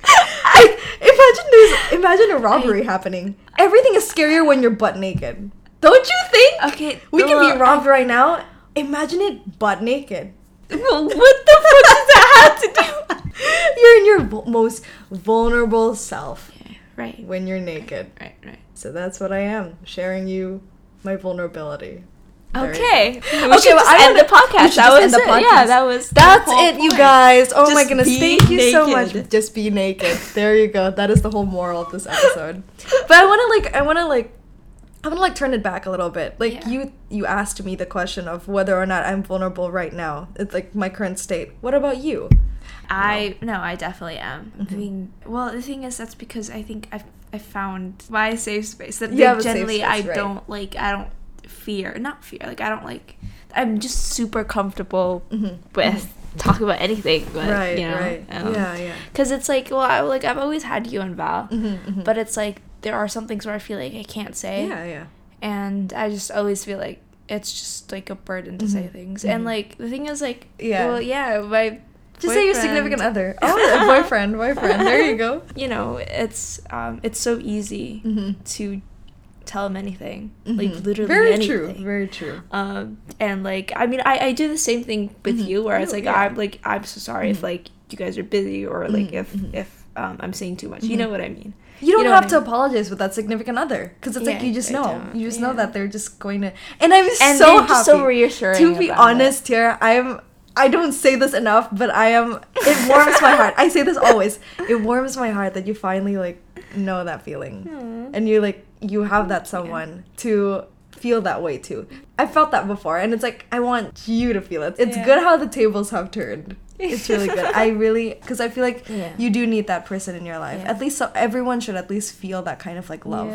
Speaker 1: Like, imagine there's imagine a robbery happening. Everything is scarier when you're butt naked. Don't you think?
Speaker 2: Okay,
Speaker 1: We can
Speaker 2: well,
Speaker 1: be robbed right now. Imagine it butt naked.
Speaker 2: Well, what the fuck does that have to do?
Speaker 1: You're in your most vulnerable self
Speaker 2: Right,
Speaker 1: when you're naked.
Speaker 2: right, right.
Speaker 1: So that's what I am, sharing you my vulnerability. There you go.
Speaker 2: Okay, we
Speaker 1: Okay,
Speaker 2: should
Speaker 1: well,
Speaker 2: just
Speaker 1: I
Speaker 2: end the podcast.
Speaker 1: we
Speaker 2: That
Speaker 1: just
Speaker 2: was
Speaker 1: end the
Speaker 2: it. Yeah,
Speaker 1: podcast.
Speaker 2: that was.
Speaker 1: That's
Speaker 2: whole
Speaker 1: it, you guys. Oh my goodness. Thank you so much. Just be naked. There you go. That is the whole moral of this episode. but I want to like I want to like I want to like turn it back a little bit. Like
Speaker 2: Yeah.
Speaker 1: you you asked me the question of whether or not I'm vulnerable right now. It's like my current state. What about you?
Speaker 2: I no, I definitely am.
Speaker 1: Mm-hmm.
Speaker 2: Being well, the thing is, that's because I think I've I found my safe space. That
Speaker 1: You have
Speaker 2: like,
Speaker 1: a safe
Speaker 2: generally
Speaker 1: space,
Speaker 2: I
Speaker 1: right.
Speaker 2: don't like. I don't fear, not fear. Like I don't like. I'm just super comfortable with talking about anything. But,
Speaker 1: Mm-hmm. right,
Speaker 2: you know,
Speaker 1: right.
Speaker 2: um,
Speaker 1: yeah, yeah.
Speaker 2: Because it's like, well, I, like I've always had you and Val,
Speaker 1: Mhm, mhm.
Speaker 2: but it's like there are some things where I feel like I can't say,
Speaker 1: yeah, yeah.
Speaker 2: and I just always feel like it's just like a burden to say
Speaker 1: Mhm,
Speaker 2: things.
Speaker 1: mhm.
Speaker 2: And like the thing is, like,
Speaker 1: Yeah.
Speaker 2: well, yeah, my
Speaker 1: Just say your significant other. Oh, boyfriend, boyfriend. There you go.
Speaker 2: You know, it's um, it's so easy
Speaker 1: Mhm.
Speaker 2: to tell him anything, like
Speaker 1: Mhm.
Speaker 2: literally
Speaker 1: Very
Speaker 2: anything.
Speaker 1: true. Very true.
Speaker 2: Um, and like, I mean, I, I do the same thing with
Speaker 1: Mhm.
Speaker 2: you, where it's
Speaker 1: Oh,
Speaker 2: like
Speaker 1: yeah.
Speaker 2: I'm like I'm so sorry if
Speaker 1: Mhm.
Speaker 2: like you guys are busy or like
Speaker 1: Mhm,
Speaker 2: if
Speaker 1: mhm.
Speaker 2: if um, I'm saying too much. You know what I mean?
Speaker 1: You don't
Speaker 2: know
Speaker 1: have to
Speaker 2: mean?
Speaker 1: apologize with that significant other because it's like you just know.
Speaker 2: don't.
Speaker 1: You just know that they're just going to. And I'm
Speaker 2: And
Speaker 1: so happy.
Speaker 2: so reassuring.
Speaker 1: to be
Speaker 2: about it.
Speaker 1: honest here, I am. I don't say this enough, but I am. It warms my heart. I say this always. It warms my heart that you finally like know that feeling,
Speaker 2: Aw.
Speaker 1: and you like you have that someone to feel that way too. I felt that before, and it's like I want you to feel it. It's
Speaker 2: Yeah.
Speaker 1: good how the tables have turned. It's really good. I really because I feel like
Speaker 2: Yeah.
Speaker 1: you do need that person in your life. At least so everyone should at least feel that kind of like love.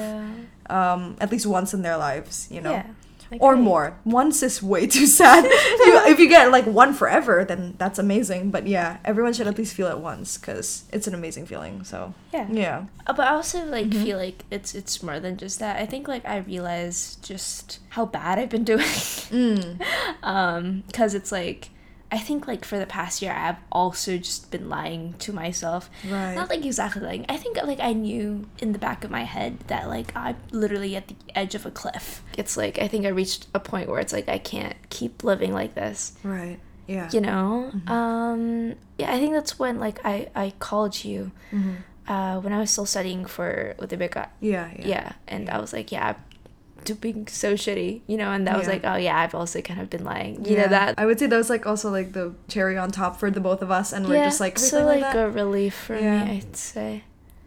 Speaker 1: Um, at least once in their lives, you know.
Speaker 2: Yeah. I
Speaker 1: Or more. Once is way too sad. you, if you get like one forever, then that's amazing. But yeah, everyone should at least feel it once because it's an amazing feeling. So
Speaker 2: Yeah.
Speaker 1: yeah,
Speaker 2: Uh, But I also like
Speaker 1: Mhm.
Speaker 2: feel like it's it's more than just that. I think like I realize just how bad I've been doing.
Speaker 1: Mm.
Speaker 2: um, because it's like I think like for the past year I've also just been lying to myself.
Speaker 1: right.
Speaker 2: Not like exactly lying. I think like I knew in the back of my head that like I'm literally at the edge of a cliff. It's like I think I reached a point where it's like I can't keep living like this.
Speaker 1: right. Yeah.
Speaker 2: You know?
Speaker 1: Mhm.
Speaker 2: Um yeah, I think that's when like I I called you
Speaker 1: Mhm.
Speaker 2: uh when I was still studying for UTBK.
Speaker 1: Yeah.
Speaker 2: Yeah.
Speaker 1: Yeah.
Speaker 2: and
Speaker 1: Yeah.
Speaker 2: I was like, yeah, I'm being so shitty, you know, and that was like, oh yeah, I've also kind of been lying. You
Speaker 1: Yeah.
Speaker 2: know that?
Speaker 1: I would say that was like also like the cherry on top for the both of us, and we're just like
Speaker 2: so like,
Speaker 1: like
Speaker 2: a relief for
Speaker 1: Yeah.
Speaker 2: me, I'd say.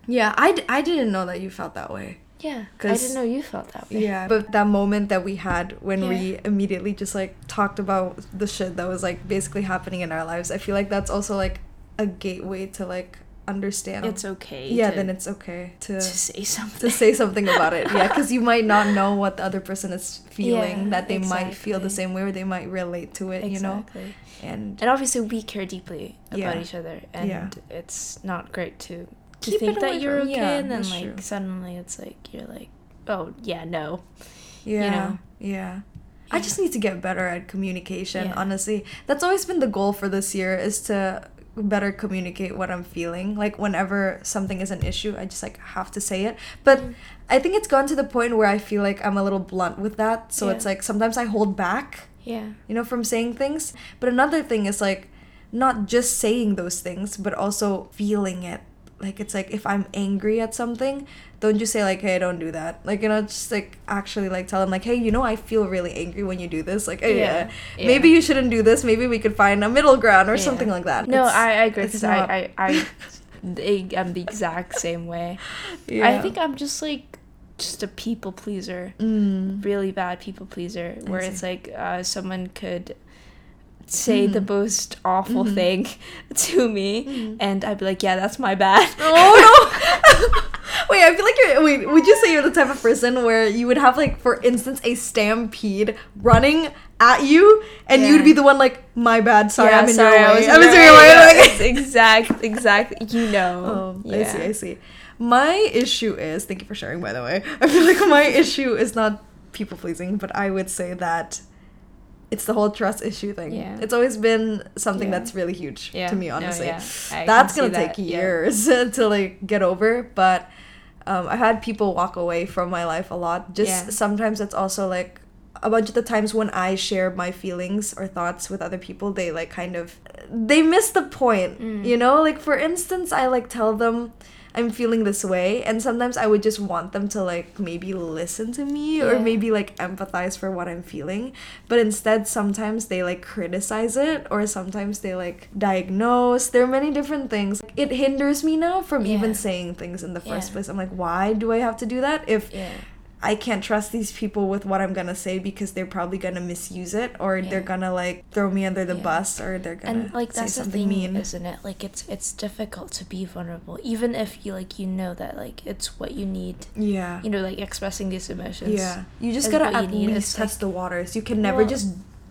Speaker 1: yeah, I, d- I didn't know that you felt that way.
Speaker 2: Yeah, I didn't know you felt that way.
Speaker 1: Yeah, but that moment that we had when
Speaker 2: Yeah.
Speaker 1: we immediately just like talked about the shit that was like basically happening in our lives, I feel like that's also like a gateway to like understand.
Speaker 2: It's okay.
Speaker 1: yeah,
Speaker 2: to,
Speaker 1: then it's okay to
Speaker 2: to say something.
Speaker 1: to say something about it. Yeah, because you might not know what the other person is feeling.
Speaker 2: Yeah,
Speaker 1: that they might feel the same way, or they might relate to it. You know,
Speaker 2: Exactly.
Speaker 1: and
Speaker 2: And obviously, we care deeply about
Speaker 1: Yeah.
Speaker 2: each other, and
Speaker 1: Yeah.
Speaker 2: it's not great to to
Speaker 1: Keep
Speaker 2: think that you're
Speaker 1: from-
Speaker 2: okay, and then like
Speaker 1: true.
Speaker 2: suddenly it's like you're like, oh yeah, no.
Speaker 1: yeah, you
Speaker 2: know?
Speaker 1: yeah. I just need to get better at communication. Honestly, that's always been the goal for this year is to better communicate what I'm feeling. Like whenever something is an issue, I just like have to say it. But
Speaker 2: Mm.
Speaker 1: I think it's gone to the point where I feel like I'm a little blunt with that. So
Speaker 2: Yeah.
Speaker 1: it's like sometimes I hold back,
Speaker 2: Yeah.
Speaker 1: you know, from saying things. But another thing is like not just saying those things, but also feeling it. Like it's like if I'm angry at something, don't just say like, "Hey, don't do that." Like you know, just like actually like tell them like, "Hey, you know, I feel really angry when you do this. Like, hey,
Speaker 2: Yeah,
Speaker 1: yeah, maybe you shouldn't do this. Maybe we could find a middle ground or
Speaker 2: Yeah.
Speaker 1: something like that."
Speaker 2: No,
Speaker 1: It's-
Speaker 2: I, I agree because I,
Speaker 1: not-
Speaker 2: I, I, I am the exact same way.
Speaker 1: yeah.
Speaker 2: I think I'm just like just a people pleaser,
Speaker 1: Mm.
Speaker 2: really bad people pleaser, where it's like uh, someone could say the
Speaker 1: Mhm.
Speaker 2: most awful
Speaker 1: Mhm.
Speaker 2: thing to me,
Speaker 1: Mhm.
Speaker 2: and I'd be like, yeah, that's my bad.
Speaker 1: Oh no! wait, I feel like you're. Wait, would you say you're the type of person where you would have like, for instance, a stampede running at you, and
Speaker 2: Yeah.
Speaker 1: you'd be the one like, "My bad, sorry,
Speaker 2: Yeah,
Speaker 1: I'm in
Speaker 2: sorry,
Speaker 1: your
Speaker 2: I
Speaker 1: way.
Speaker 2: was
Speaker 1: I'm in
Speaker 2: your
Speaker 1: way."
Speaker 2: way.
Speaker 1: like-
Speaker 2: It's exact, exact. You know.
Speaker 1: Oh, I see, I see. My issue is, thank you for sharing, by the way. I feel like my issue is not people pleasing, but I would say that it's the whole trust issue thing.
Speaker 2: Yeah.
Speaker 1: It's always been something
Speaker 2: Yeah.
Speaker 1: that's really huge
Speaker 2: Yeah.
Speaker 1: to me,
Speaker 2: No,
Speaker 1: honestly.
Speaker 2: yeah. I
Speaker 1: That's gonna
Speaker 2: that,
Speaker 1: take
Speaker 2: yeah.
Speaker 1: years to like get over, but um, I've had people walk away from my life a lot. Just
Speaker 2: Yeah.
Speaker 1: sometimes it's also like a bunch of the times when I share my feelings or thoughts with other people, they like kind of they miss the point.
Speaker 2: Mm.
Speaker 1: You know, like for instance, I like tell them I'm feeling this way, and sometimes I would just want them to like maybe listen to me or maybe like empathize for what I'm feeling. But instead, sometimes they like criticize it, or sometimes they like diagnose. There are many different things. It hinders me now from even saying things in the first
Speaker 2: Yeah.
Speaker 1: place. I'm like, why do I have to do that if
Speaker 2: Yeah.
Speaker 1: I can't trust these people with what I'm gonna say because they're probably gonna misuse it or
Speaker 2: Yeah.
Speaker 1: they're gonna like throw me under the
Speaker 2: Yeah.
Speaker 1: bus or they're gonna
Speaker 2: and like
Speaker 1: say
Speaker 2: that's the
Speaker 1: something
Speaker 2: thing
Speaker 1: mean.
Speaker 2: isn't it like it's it's difficult to be vulnerable even if you like you know that like it's what you need
Speaker 1: yeah.
Speaker 2: you know like expressing these emotions
Speaker 1: Yeah. You just gotta at least test
Speaker 2: like-
Speaker 1: the waters. You can never
Speaker 2: Well-
Speaker 1: just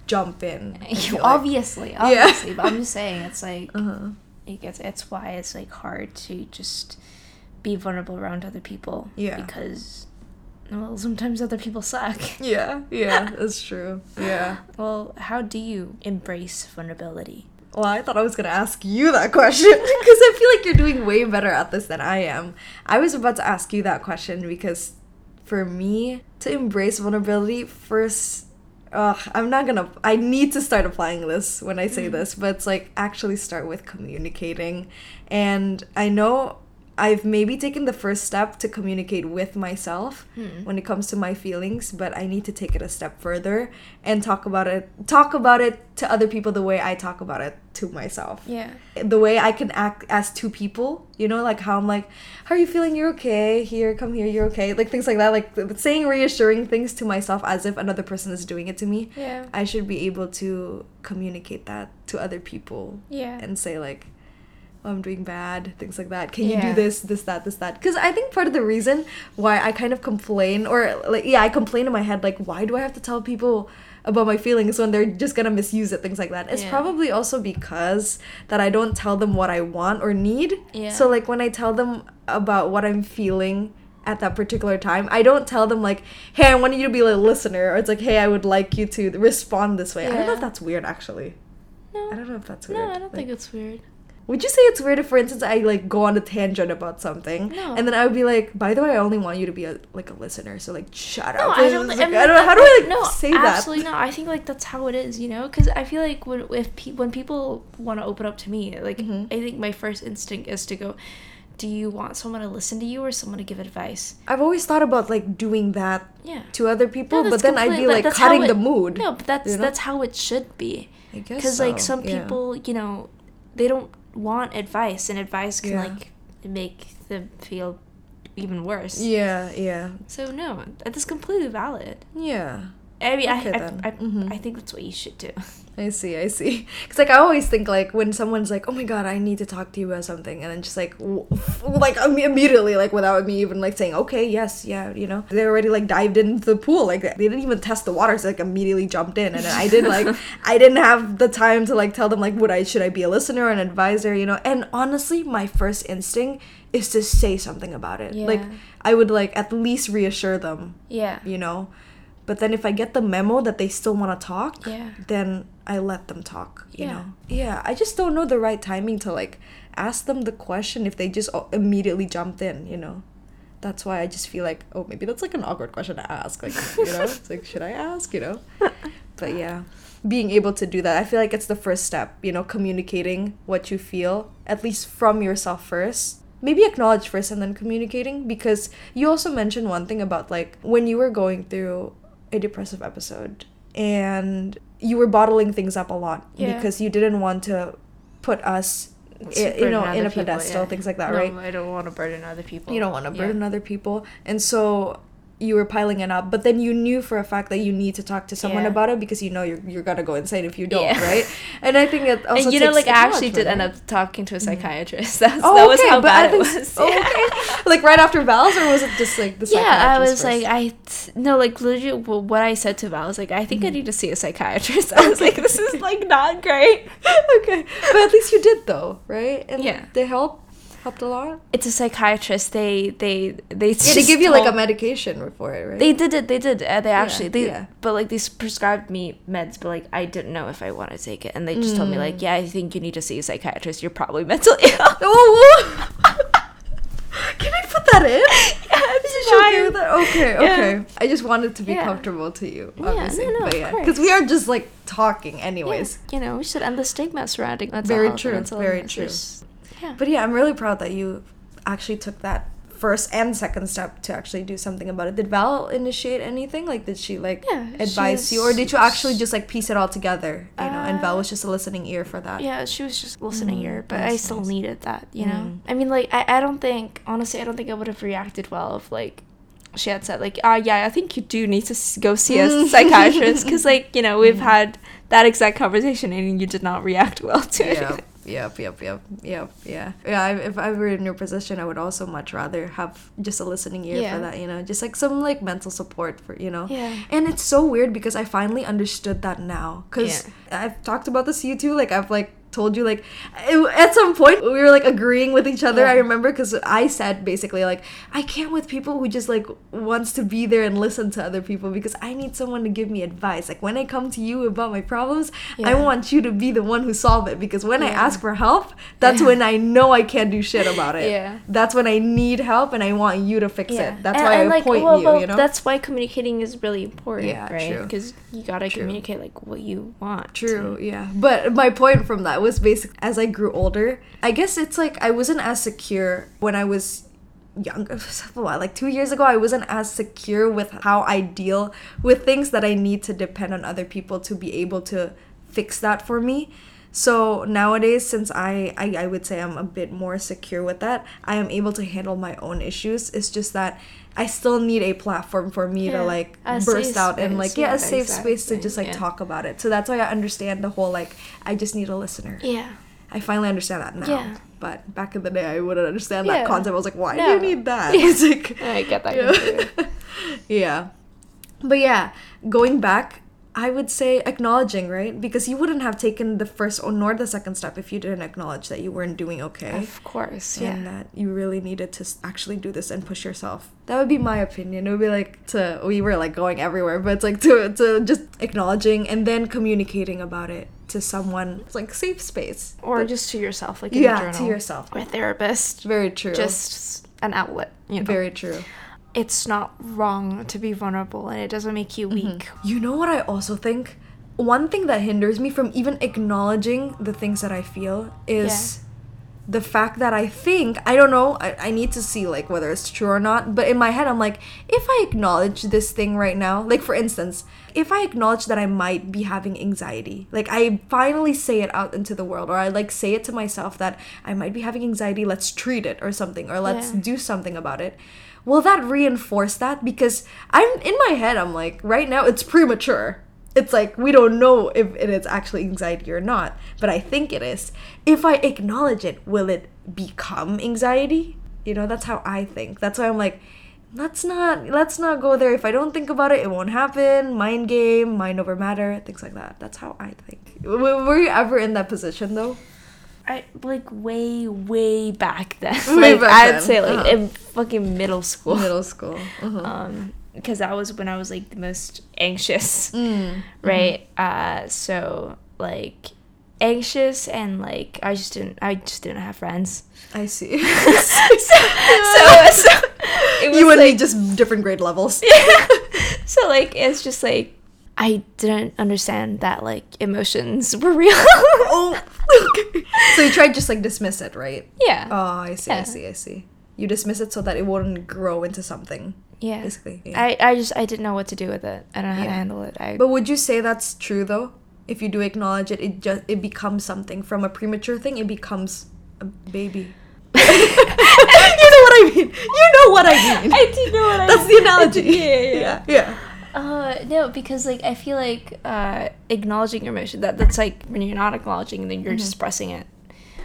Speaker 1: jump in.
Speaker 2: You- obviously obviously but i'm just saying it's like
Speaker 1: Uh-huh.
Speaker 2: it gets it's why it's like hard to just be vulnerable around other people
Speaker 1: Yeah.
Speaker 2: because well sometimes other people suck
Speaker 1: Yeah, yeah, that's true. Yeah.
Speaker 2: well how do you embrace vulnerability
Speaker 1: Well, I thought I was gonna ask you that question because I feel like you're doing way better at this than I am. I was about to ask you that question because for me to embrace vulnerability, first, ugh, I'm not gonna. I need to start applying this when I say mm-hmm. this, but it's like actually start with communicating, and I know. I've maybe taken the first step to communicate with myself
Speaker 2: Hmm.
Speaker 1: when it comes to my feelings, but I need to take it a step further and talk about it talk about it to other people the way I talk about it to myself
Speaker 2: yeah
Speaker 1: the way I can act as two people, you know, like how I'm like, how are you feeling? You're okay. Here, come here. You're okay. Like things like that. Like saying reassuring things to myself as if another person is doing it to me.
Speaker 2: yeah
Speaker 1: I should be able to communicate that to other people
Speaker 2: yeah
Speaker 1: and say like, oh, I'm doing bad. Things like that. Can you do this, this, that, this, that? Because I think part of the reason why I kind of complain or like yeah, I complain in my head like, why do I have to tell people? about my feelings when they're just gonna misuse it things like that it's
Speaker 2: Yeah.
Speaker 1: probably also because that i don't tell them what i want or need
Speaker 2: Yeah.
Speaker 1: so like when i tell them about what i'm feeling at that particular time i don't tell them like hey i want you to be a listener or it's like hey i would like you to respond this way Yeah. i don't know if that's weird actually
Speaker 2: no
Speaker 1: i don't know if that's
Speaker 2: no
Speaker 1: weird
Speaker 2: i don't
Speaker 1: Like,
Speaker 2: think it's weird
Speaker 1: would you say it's weird if for instance i like go on a tangent about something
Speaker 2: No.
Speaker 1: and then i would be like by the way i only want you to be a like a listener so like shut
Speaker 2: No,
Speaker 1: up
Speaker 2: I don't.
Speaker 1: It's
Speaker 2: I, mean,
Speaker 1: I don't know how do i like
Speaker 2: no,
Speaker 1: say that
Speaker 2: absolutely no. I think like that's how it is, you know. Because I feel like when if pe- when people want to open up to me, like
Speaker 1: Mhm.
Speaker 2: I think my first instinct is to go, "Do you want someone to listen to you or someone to give advice?"
Speaker 1: i've always thought about like doing that
Speaker 2: Yeah.
Speaker 1: to other people
Speaker 2: No,
Speaker 1: but then i'd be like cutting
Speaker 2: it-
Speaker 1: the mood
Speaker 2: No, but that's
Speaker 1: you know?
Speaker 2: that's how it should be.
Speaker 1: i guess
Speaker 2: Because like
Speaker 1: so,
Speaker 2: some
Speaker 1: yeah.
Speaker 2: people, you know, they don't want advice, and advice can
Speaker 1: Yeah.
Speaker 2: like make them feel even worse.
Speaker 1: yeah yeah
Speaker 2: So no, that is completely valid.
Speaker 1: yeah
Speaker 2: I mean,
Speaker 1: Okay,
Speaker 2: I,
Speaker 1: then.
Speaker 2: I, I,
Speaker 1: Mhm.
Speaker 2: I think that's what you should do.
Speaker 1: I see, I see. Because like I always think like when someone's like, "Oh my god, I need to talk to you about something," and then just like, w- like imme- immediately, like without me even like saying, "Okay, yes, yeah," you know, they already like dived into the pool. Like they didn't even test the waters. Like immediately jumped in, and I didn't like I didn't have the time to like tell them like, would I should I be a listener or an advisor, you know? And honestly, my first instinct is to say something about it. Like I would like at least reassure them,
Speaker 2: Yeah.
Speaker 1: you know. But then if I get the memo that they still want to talk,
Speaker 2: Yeah.
Speaker 1: then I let them talk, you
Speaker 2: Yeah.
Speaker 1: know? Yeah, I just don't know the right timing to like ask them the question if they just uh, immediately jumped in, you know? That's why I just feel like, oh, maybe that's like an awkward question to ask. Like, you know? It's like, should I ask, you know? But yeah, being able to do that, I feel like it's the first step, you know, communicating what you feel, at least from yourself first. Maybe acknowledge first and then communicating because you also mentioned one thing about like when you were going through a depressive episode and you were bottling things up a lot
Speaker 2: Yeah.
Speaker 1: because you didn't want to put us i- you know in a
Speaker 2: people,
Speaker 1: pedestal
Speaker 2: yeah.
Speaker 1: things like that
Speaker 2: no,
Speaker 1: right
Speaker 2: I don't want to burden other people.
Speaker 1: you don't want to
Speaker 2: Yeah.
Speaker 1: burden other people and so you were piling it up, but then you knew for a fact that you need to talk to someone
Speaker 2: Yeah.
Speaker 1: about it because you know you're you're gonna go insane if you don't,
Speaker 2: Yeah.
Speaker 1: right? And I think it also
Speaker 2: and you know, like I actually did end up talking to a psychiatrist. That's,
Speaker 1: Oh,
Speaker 2: that was
Speaker 1: okay,
Speaker 2: how
Speaker 1: but
Speaker 2: bad it was.
Speaker 1: oh, okay. like right after Val's, or was it just like the
Speaker 2: Yeah, I was like,
Speaker 1: first?
Speaker 2: I t- no, like wh- What I said to Val I was like, I think
Speaker 1: Mm-hmm.
Speaker 2: I need to see a psychiatrist. I was like, this is like not great.
Speaker 1: okay, but at least you did though, right? And
Speaker 2: Yeah.
Speaker 1: they helped helped a lot.
Speaker 2: It's a psychiatrist. They they they.
Speaker 1: Yeah, they give you like a medication for it, right?
Speaker 2: They did it. They did. Uh, they actually. They.
Speaker 1: yeah.
Speaker 2: But like they prescribed me meds, but like I didn't know if I want to take it, and they just told me
Speaker 1: Mm.
Speaker 2: like, yeah, I think you need to see a psychiatrist. You're probably mentally ill.
Speaker 1: Oh, can I put that in?
Speaker 2: yeah,
Speaker 1: she okay with that? Okay,
Speaker 2: Yeah.
Speaker 1: I just wanted to be
Speaker 2: Yeah.
Speaker 1: comfortable to you,
Speaker 2: Yeah, no, no,
Speaker 1: but yeah, because we are just like talking, anyways.
Speaker 2: You know, we should end the stigma surrounding mental
Speaker 1: Very
Speaker 2: health
Speaker 1: true,
Speaker 2: mental
Speaker 1: very
Speaker 2: illness.
Speaker 1: true.
Speaker 2: There's- Yeah.
Speaker 1: But yeah, I'm really proud that you actually took that first and second step to actually do something about it. Did Val initiate anything? Like, did she like
Speaker 2: Yeah,
Speaker 1: advise you, or did you actually just like piece it all together? You know, and Val
Speaker 2: Uh,
Speaker 1: was just a listening ear for that.
Speaker 2: Yeah, she was just listening
Speaker 1: Mm,
Speaker 2: here, but I still
Speaker 1: nice.
Speaker 2: needed that, you know?
Speaker 1: Mm.
Speaker 2: I mean, like, I, I don't think, honestly, I don't think I would have reacted well if, like, she had said, like, ah, yeah, I think you do need to s- go see a psychiatrist. Because, like, you know, we've
Speaker 1: Mm.
Speaker 2: had that exact conversation and you did not react well to it.
Speaker 1: Yep, yep, yep, yep, yeah. Yeah, if I were in your position, I would also much rather have just a listening ear
Speaker 2: Yeah.
Speaker 1: for that, you know, just like some like mental support for, you know.
Speaker 2: Yeah.
Speaker 1: And it's so weird because I finally understood that now. Because I've talked about this to you too. Like, I've like told you, like, at some point we were like agreeing with each other.
Speaker 2: Yeah.
Speaker 1: I remember because I said basically, like, I can't with people who just like wants to be there and listen to other people because I need someone to give me advice. Like, when I come to you about my problems, I want you to be the one who solve it because when I ask for help, that's
Speaker 2: Yeah.
Speaker 1: when I know I can't do shit about it.
Speaker 2: Yeah.
Speaker 1: That's when I need help and I want you to fix it. That's
Speaker 2: And-
Speaker 1: why
Speaker 2: and,
Speaker 1: I
Speaker 2: like,
Speaker 1: point
Speaker 2: well,
Speaker 1: you,
Speaker 2: well,
Speaker 1: you know?
Speaker 2: That's why communicating is really important,
Speaker 1: Yeah,
Speaker 2: right? Because you gotta
Speaker 1: True.
Speaker 2: communicate, like, what you want.
Speaker 1: True, yeah. But my point from that was basically as I grew older, I guess it's like I wasn't as secure when I was younger. Like two years ago, I wasn't as secure with how I deal with things that I need to depend on other people to be able to fix that for me. So nowadays, since I, I I would say I'm a bit more secure with that, I am able to handle my own issues. It's just that I still need a platform for me
Speaker 2: Yeah,
Speaker 1: to like
Speaker 2: a
Speaker 1: burst out and like yeah,
Speaker 2: yeah,
Speaker 1: a safe space to just like
Speaker 2: yeah.
Speaker 1: talk about it. So that's why I understand the whole like I just need a listener.
Speaker 2: Yeah.
Speaker 1: I finally understand that now.
Speaker 2: Yeah.
Speaker 1: But back in the day, I wouldn't understand that concept. I was like, why do you need that? It's like,
Speaker 2: I get that.
Speaker 1: yeah. yeah. But yeah, going back, I would say acknowledging, right? Because you wouldn't have taken the first or nor the second step if you didn't acknowledge that you weren't doing okay.
Speaker 2: Of course, yeah.
Speaker 1: And that you really needed to actually do this and push yourself. That would be my opinion. It would be like to we were like going everywhere, but it's like to to just acknowledging and then communicating about it to someone. It's like safe space.
Speaker 2: or
Speaker 1: But-
Speaker 2: just to yourself, like in a
Speaker 1: yeah, to yourself.
Speaker 2: Or a therapist.
Speaker 1: Very true.
Speaker 2: Just an outlet, you know.
Speaker 1: very true.
Speaker 2: It's not wrong to be vulnerable and it doesn't make you
Speaker 1: Mm-hmm.
Speaker 2: weak.
Speaker 1: You know what I also think? One thing that hinders me from even acknowledging the things that I feel is the fact that I think, I don't know, I, I need to see like whether it's true or not, but in my head I'm like, if I acknowledge this thing right now, like for instance, if I acknowledge that I might be having anxiety, like I finally say it out into the world, or I like say it to myself that I might be having anxiety, let's treat it or something, or let's
Speaker 2: Yeah.
Speaker 1: do something about it. Will that reinforce that? Because I'm in my head, I'm like, right now it's premature. It's like we don't know if it is actually anxiety or not, but I think it is. If I acknowledge it, will it become anxiety? You know, that's how I think. That's why I'm like, let's not let's not go there. If I don't think about it, it won't happen. Mind game, mind over matter, things like that. That's how I think. Were you ever in that position though?
Speaker 2: I like way, way back then.
Speaker 1: Way
Speaker 2: like
Speaker 1: back
Speaker 2: I'd
Speaker 1: then,
Speaker 2: say like
Speaker 1: uh-huh.
Speaker 2: in fucking middle school.
Speaker 1: Middle school. Uh-huh.
Speaker 2: Um, because that was when I was like the most anxious,
Speaker 1: Mm.
Speaker 2: right? Uh, so like anxious and like I just didn't, I just didn't have friends.
Speaker 1: I see.
Speaker 2: so, so, so it was
Speaker 1: you and
Speaker 2: like,
Speaker 1: me just different grade levels. yeah.
Speaker 2: so like it's just like I didn't understand that like emotions were real.
Speaker 1: oh. So you tried just like dismiss it, right?
Speaker 2: yeah.
Speaker 1: Oh, I see, I see, I see. You dismiss it so that it wouldn't grow into something,
Speaker 2: yeah.
Speaker 1: basically. Yeah.
Speaker 2: I, I just I didn't know what to do with it. I don't know how
Speaker 1: Yeah.
Speaker 2: to handle it. I
Speaker 1: but would you say that's true though? If you do acknowledge it, it just it becomes something from a premature thing. It becomes a baby. you know what I mean. You know what I mean.
Speaker 2: I do know what I mean.
Speaker 1: That's the analogy.
Speaker 2: Yeah, yeah,
Speaker 1: yeah.
Speaker 2: Uh, no, because like I feel like uh, acknowledging your emotion that that's like when you're not acknowledging, then you're
Speaker 1: Mm-hmm.
Speaker 2: expressing it.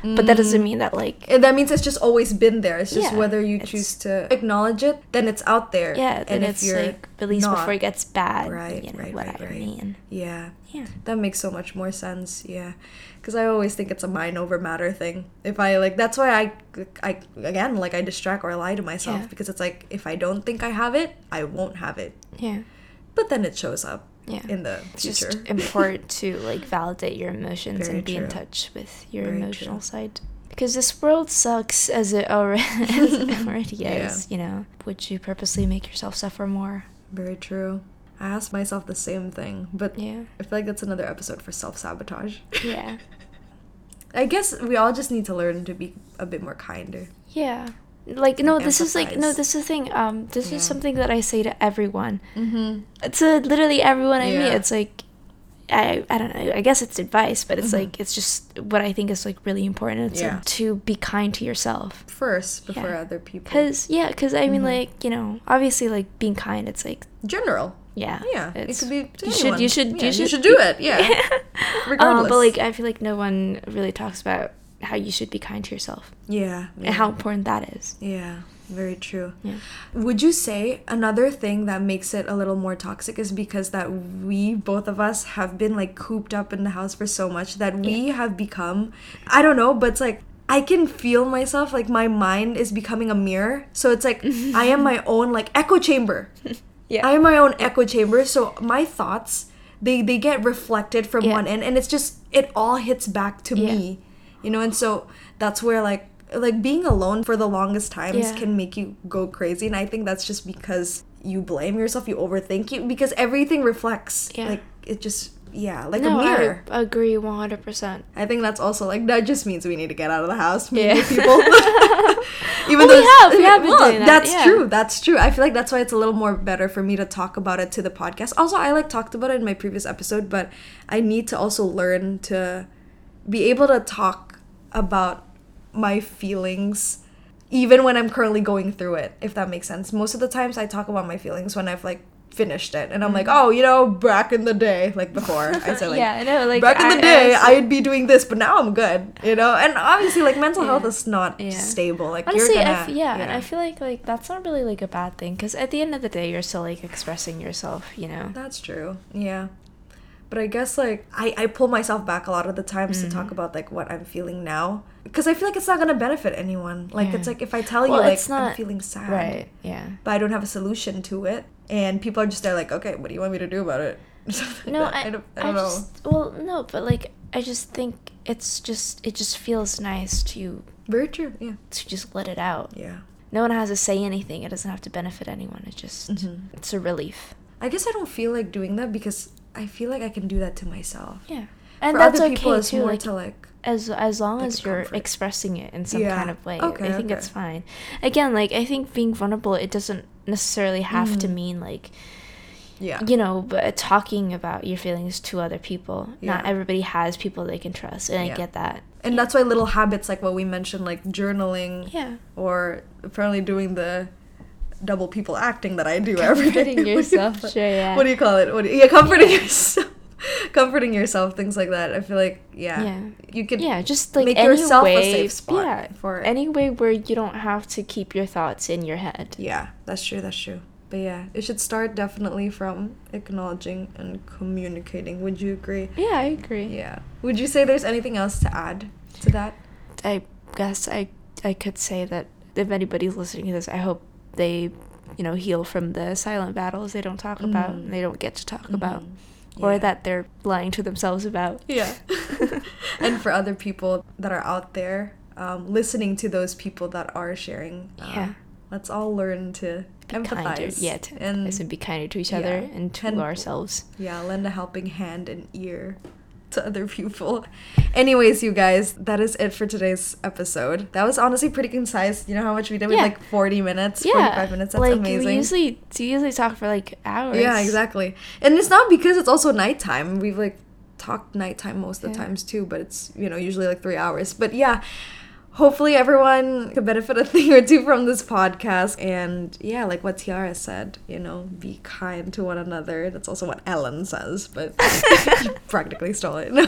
Speaker 2: But that doesn't mean that like
Speaker 1: And that means it's just always been there. It's just
Speaker 2: Yeah,
Speaker 1: whether you choose to acknowledge it, then it's out there.
Speaker 2: yeah,
Speaker 1: and if you're
Speaker 2: like released
Speaker 1: not-
Speaker 2: before it gets bad.
Speaker 1: Right,
Speaker 2: you know,
Speaker 1: right,
Speaker 2: what
Speaker 1: right,
Speaker 2: I
Speaker 1: right.
Speaker 2: mean.
Speaker 1: Yeah.
Speaker 2: Yeah.
Speaker 1: That makes so much more sense. Yeah. Because I always think it's a mind over matter thing. If I like, that's why I, I again, like I distract or lie to myself
Speaker 2: Yeah.
Speaker 1: because it's like if I don't think I have it, I won't have it.
Speaker 2: Yeah.
Speaker 1: But then it shows up
Speaker 2: Yeah.
Speaker 1: in the
Speaker 2: It's
Speaker 1: future.
Speaker 2: just important to like validate your emotions
Speaker 1: Very
Speaker 2: and be in touch with your
Speaker 1: Very
Speaker 2: emotional
Speaker 1: true.
Speaker 2: side. Because this world sucks as it already, as it already
Speaker 1: Yeah.
Speaker 2: is, you know. Would you purposely make yourself suffer more?
Speaker 1: Very true. I asked myself the same thing, but
Speaker 2: Yeah.
Speaker 1: I feel like that's another episode for self sabotage.
Speaker 2: Yeah.
Speaker 1: I guess we all just need to learn to be a bit more kinder.
Speaker 2: Yeah. Like no, this is like no, this is the thing. Um, this
Speaker 1: Yeah.
Speaker 2: is something that I say to everyone.
Speaker 1: Mm-hmm.
Speaker 2: To literally everyone I meet. It's like I I don't know. I guess it's advice, but it's
Speaker 1: Mhm.
Speaker 2: like it's just what I think is like really important. It's
Speaker 1: Yeah.
Speaker 2: like, to be kind to yourself.
Speaker 1: First, before
Speaker 2: Yeah.
Speaker 1: other people.
Speaker 2: Cause yeah, cause I mean
Speaker 1: Mhm.
Speaker 2: like you know obviously like being kind. It's like
Speaker 1: General.
Speaker 2: yeah
Speaker 1: Yeah. It could be.
Speaker 2: You should you should
Speaker 1: Yeah,
Speaker 2: you should
Speaker 1: do it. Yeah.
Speaker 2: um,
Speaker 1: Regardless.
Speaker 2: but like I feel like no one really talks about how you should be kind to yourself
Speaker 1: yeah. yeah.
Speaker 2: and how important that is.
Speaker 1: Yeah, very true.
Speaker 2: Yeah.
Speaker 1: Would you say another thing that makes it a little more toxic is because that we both of us have been like cooped up in the house for so much that we have become I don't know, but it's like I can feel myself like my mind is becoming a mirror. So it's like I am my own like echo chamber.
Speaker 2: Yeah.
Speaker 1: I am my own echo chamber. So my thoughts they they get reflected from
Speaker 2: Yeah.
Speaker 1: one end and it's just it all hits back to
Speaker 2: Yeah.
Speaker 1: me. You know, and so that's where like like being alone for the longest times
Speaker 2: Yeah.
Speaker 1: can make you go crazy and I think that's just because you blame yourself, you overthink it because everything reflects.
Speaker 2: Yeah.
Speaker 1: Like it just yeah, like
Speaker 2: no,
Speaker 1: a mirror.
Speaker 2: I agree one hundred percent.
Speaker 1: I think that's also like that just means we need to get out of the house, meet
Speaker 2: Yeah.
Speaker 1: people. Even
Speaker 2: Well, we
Speaker 1: though
Speaker 2: have- we have been doing that,
Speaker 1: That's
Speaker 2: yeah.
Speaker 1: true. That's true. I feel like that's why it's a little more better for me to talk about it to the podcast. Also, I like talked about it in my previous episode, but I need to also learn to be able to talk about my feelings even when I'm currently going through it, if that makes sense. Most of the times I talk about my feelings when I've like finished it and I'm like, mm. oh, you know, back in the day, like before. I said like
Speaker 2: yeah, I know. Like
Speaker 1: back in
Speaker 2: I-
Speaker 1: the day
Speaker 2: I
Speaker 1: I'd be doing this, but now I'm good, you know? And obviously like mental health is not
Speaker 2: Yeah.
Speaker 1: stable. Like
Speaker 2: Honestly,
Speaker 1: you're gonna
Speaker 2: f- yeah, and I feel like like that's not really like a bad thing because at the end of the day, you're still like expressing yourself. You know.
Speaker 1: That's true. Yeah. But I guess like I, I pull myself back a lot of the times to
Speaker 2: Mm-hmm.
Speaker 1: talk about like what I'm feeling now because I feel like it's not gonna benefit anyone. Like
Speaker 2: Yeah.
Speaker 1: it's like if I tell you like
Speaker 2: it's
Speaker 1: I'm
Speaker 2: not-
Speaker 1: feeling sad,
Speaker 2: Right. Yeah.
Speaker 1: but I don't have a solution to it, and people are just there like, okay, what do you want me to do about it?
Speaker 2: No,
Speaker 1: like.
Speaker 2: I,
Speaker 1: I don't, I
Speaker 2: I
Speaker 1: don't know.
Speaker 2: just well, no, but like I just think it's just it just feels nice to
Speaker 1: Very true. Yeah.
Speaker 2: to just let it out.
Speaker 1: Yeah.
Speaker 2: No one has to say anything. It doesn't have to benefit anyone. It just
Speaker 1: Mhm.
Speaker 2: it's a relief.
Speaker 1: I guess I don't feel like doing that because I feel like I can do that to myself.
Speaker 2: Yeah. And
Speaker 1: For
Speaker 2: that's
Speaker 1: other people,
Speaker 2: okay
Speaker 1: it's
Speaker 2: too.
Speaker 1: more
Speaker 2: Like,
Speaker 1: to like
Speaker 2: as as long
Speaker 1: like
Speaker 2: as you're
Speaker 1: comfort.
Speaker 2: expressing it in some
Speaker 1: Yeah.
Speaker 2: kind of way,
Speaker 1: Okay,
Speaker 2: I think
Speaker 1: okay.
Speaker 2: it's fine. Again, like I think being vulnerable, it doesn't necessarily have to
Speaker 1: Mhm.
Speaker 2: mean like
Speaker 1: yeah.
Speaker 2: you know, but talking about your feelings to other people. Not everybody has people they can trust, and
Speaker 1: Yeah.
Speaker 2: I get that.
Speaker 1: And that's why little habits like what we mentioned, like journaling,
Speaker 2: Yeah.
Speaker 1: or apparently doing the double people acting that I do every day.
Speaker 2: Comforting
Speaker 1: What do you
Speaker 2: yourself, sure, yeah.
Speaker 1: What do you call it? What you, yeah, comforting yourself. comforting yourself, things like that. I feel like yeah,
Speaker 2: Yeah.
Speaker 1: you could
Speaker 2: yeah, just like
Speaker 1: make
Speaker 2: any
Speaker 1: yourself a
Speaker 2: way,
Speaker 1: safe spot
Speaker 2: Yeah,
Speaker 1: for it.
Speaker 2: any way where you don't have to keep your thoughts in your head.
Speaker 1: Yeah, that's true. That's true. But yeah, it should start definitely from acknowledging and communicating. Would you agree?
Speaker 2: Yeah, I agree.
Speaker 1: Yeah. Would you say there's anything else to add to that?
Speaker 2: I guess I I could say that if anybody's listening to this, I hope they, you know, heal from the silent battles they don't talk about,
Speaker 1: Mhm.
Speaker 2: and they don't get to talk about,
Speaker 1: Mhm.
Speaker 2: or
Speaker 1: Yeah.
Speaker 2: that they're lying to themselves about.
Speaker 1: Yeah. and for other people that are out there, um, listening to those people that are sharing, uh,
Speaker 2: Yeah.
Speaker 1: let's all learn to
Speaker 2: Be kinder,
Speaker 1: empathize.
Speaker 2: yeah, to
Speaker 1: and
Speaker 2: and be kinder to each other
Speaker 1: yeah,
Speaker 2: and to
Speaker 1: and-
Speaker 2: ourselves.
Speaker 1: yeah, lend a helping hand and ear to other people. Anyways, you guys, that is it for today's episode. That was honestly pretty concise. You know how much we did
Speaker 2: Yeah.
Speaker 1: like 40 minutes,
Speaker 2: Yeah,
Speaker 1: 45 minutes. That's
Speaker 2: like
Speaker 1: amazing.
Speaker 2: we usually we usually talk for like hours.
Speaker 1: Yeah, exactly. And it's not because it's also nighttime. We've like talked nighttime most of the times too, but it's you know usually like three hours. But yeah, hopefully everyone could benefit a thing or two from this podcast. And yeah, like what Tiara said, you know, be kind to one another. That's also what Ellen says, but practically stole it.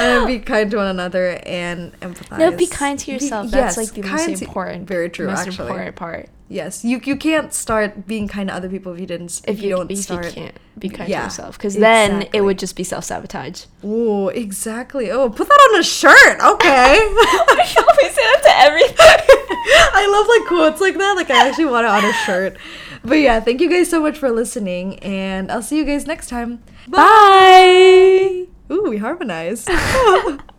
Speaker 1: No, uh, be kind to one another and empathize.
Speaker 2: No, be kind to yourself.
Speaker 1: Be-
Speaker 2: That's
Speaker 1: yes,
Speaker 2: like the most important.
Speaker 1: Very true,
Speaker 2: Most
Speaker 1: actually.
Speaker 2: important part.
Speaker 1: Yes, you you can't start being kind to other people if you didn't.
Speaker 2: If you,
Speaker 1: don't
Speaker 2: if
Speaker 1: start.
Speaker 2: you can't be kind
Speaker 1: Yeah,
Speaker 2: to yourself, because then
Speaker 1: exactly.
Speaker 2: it would just be self sabotage.
Speaker 1: Oh, exactly. Oh, put that on a shirt. Okay.
Speaker 2: Oh you always say that to everything.
Speaker 1: I love like quotes like that. Like I actually want it on a shirt. But yeah, thank you guys so much for listening, and I'll see you guys next time.
Speaker 2: Bye.
Speaker 1: Ooh, we harmonized.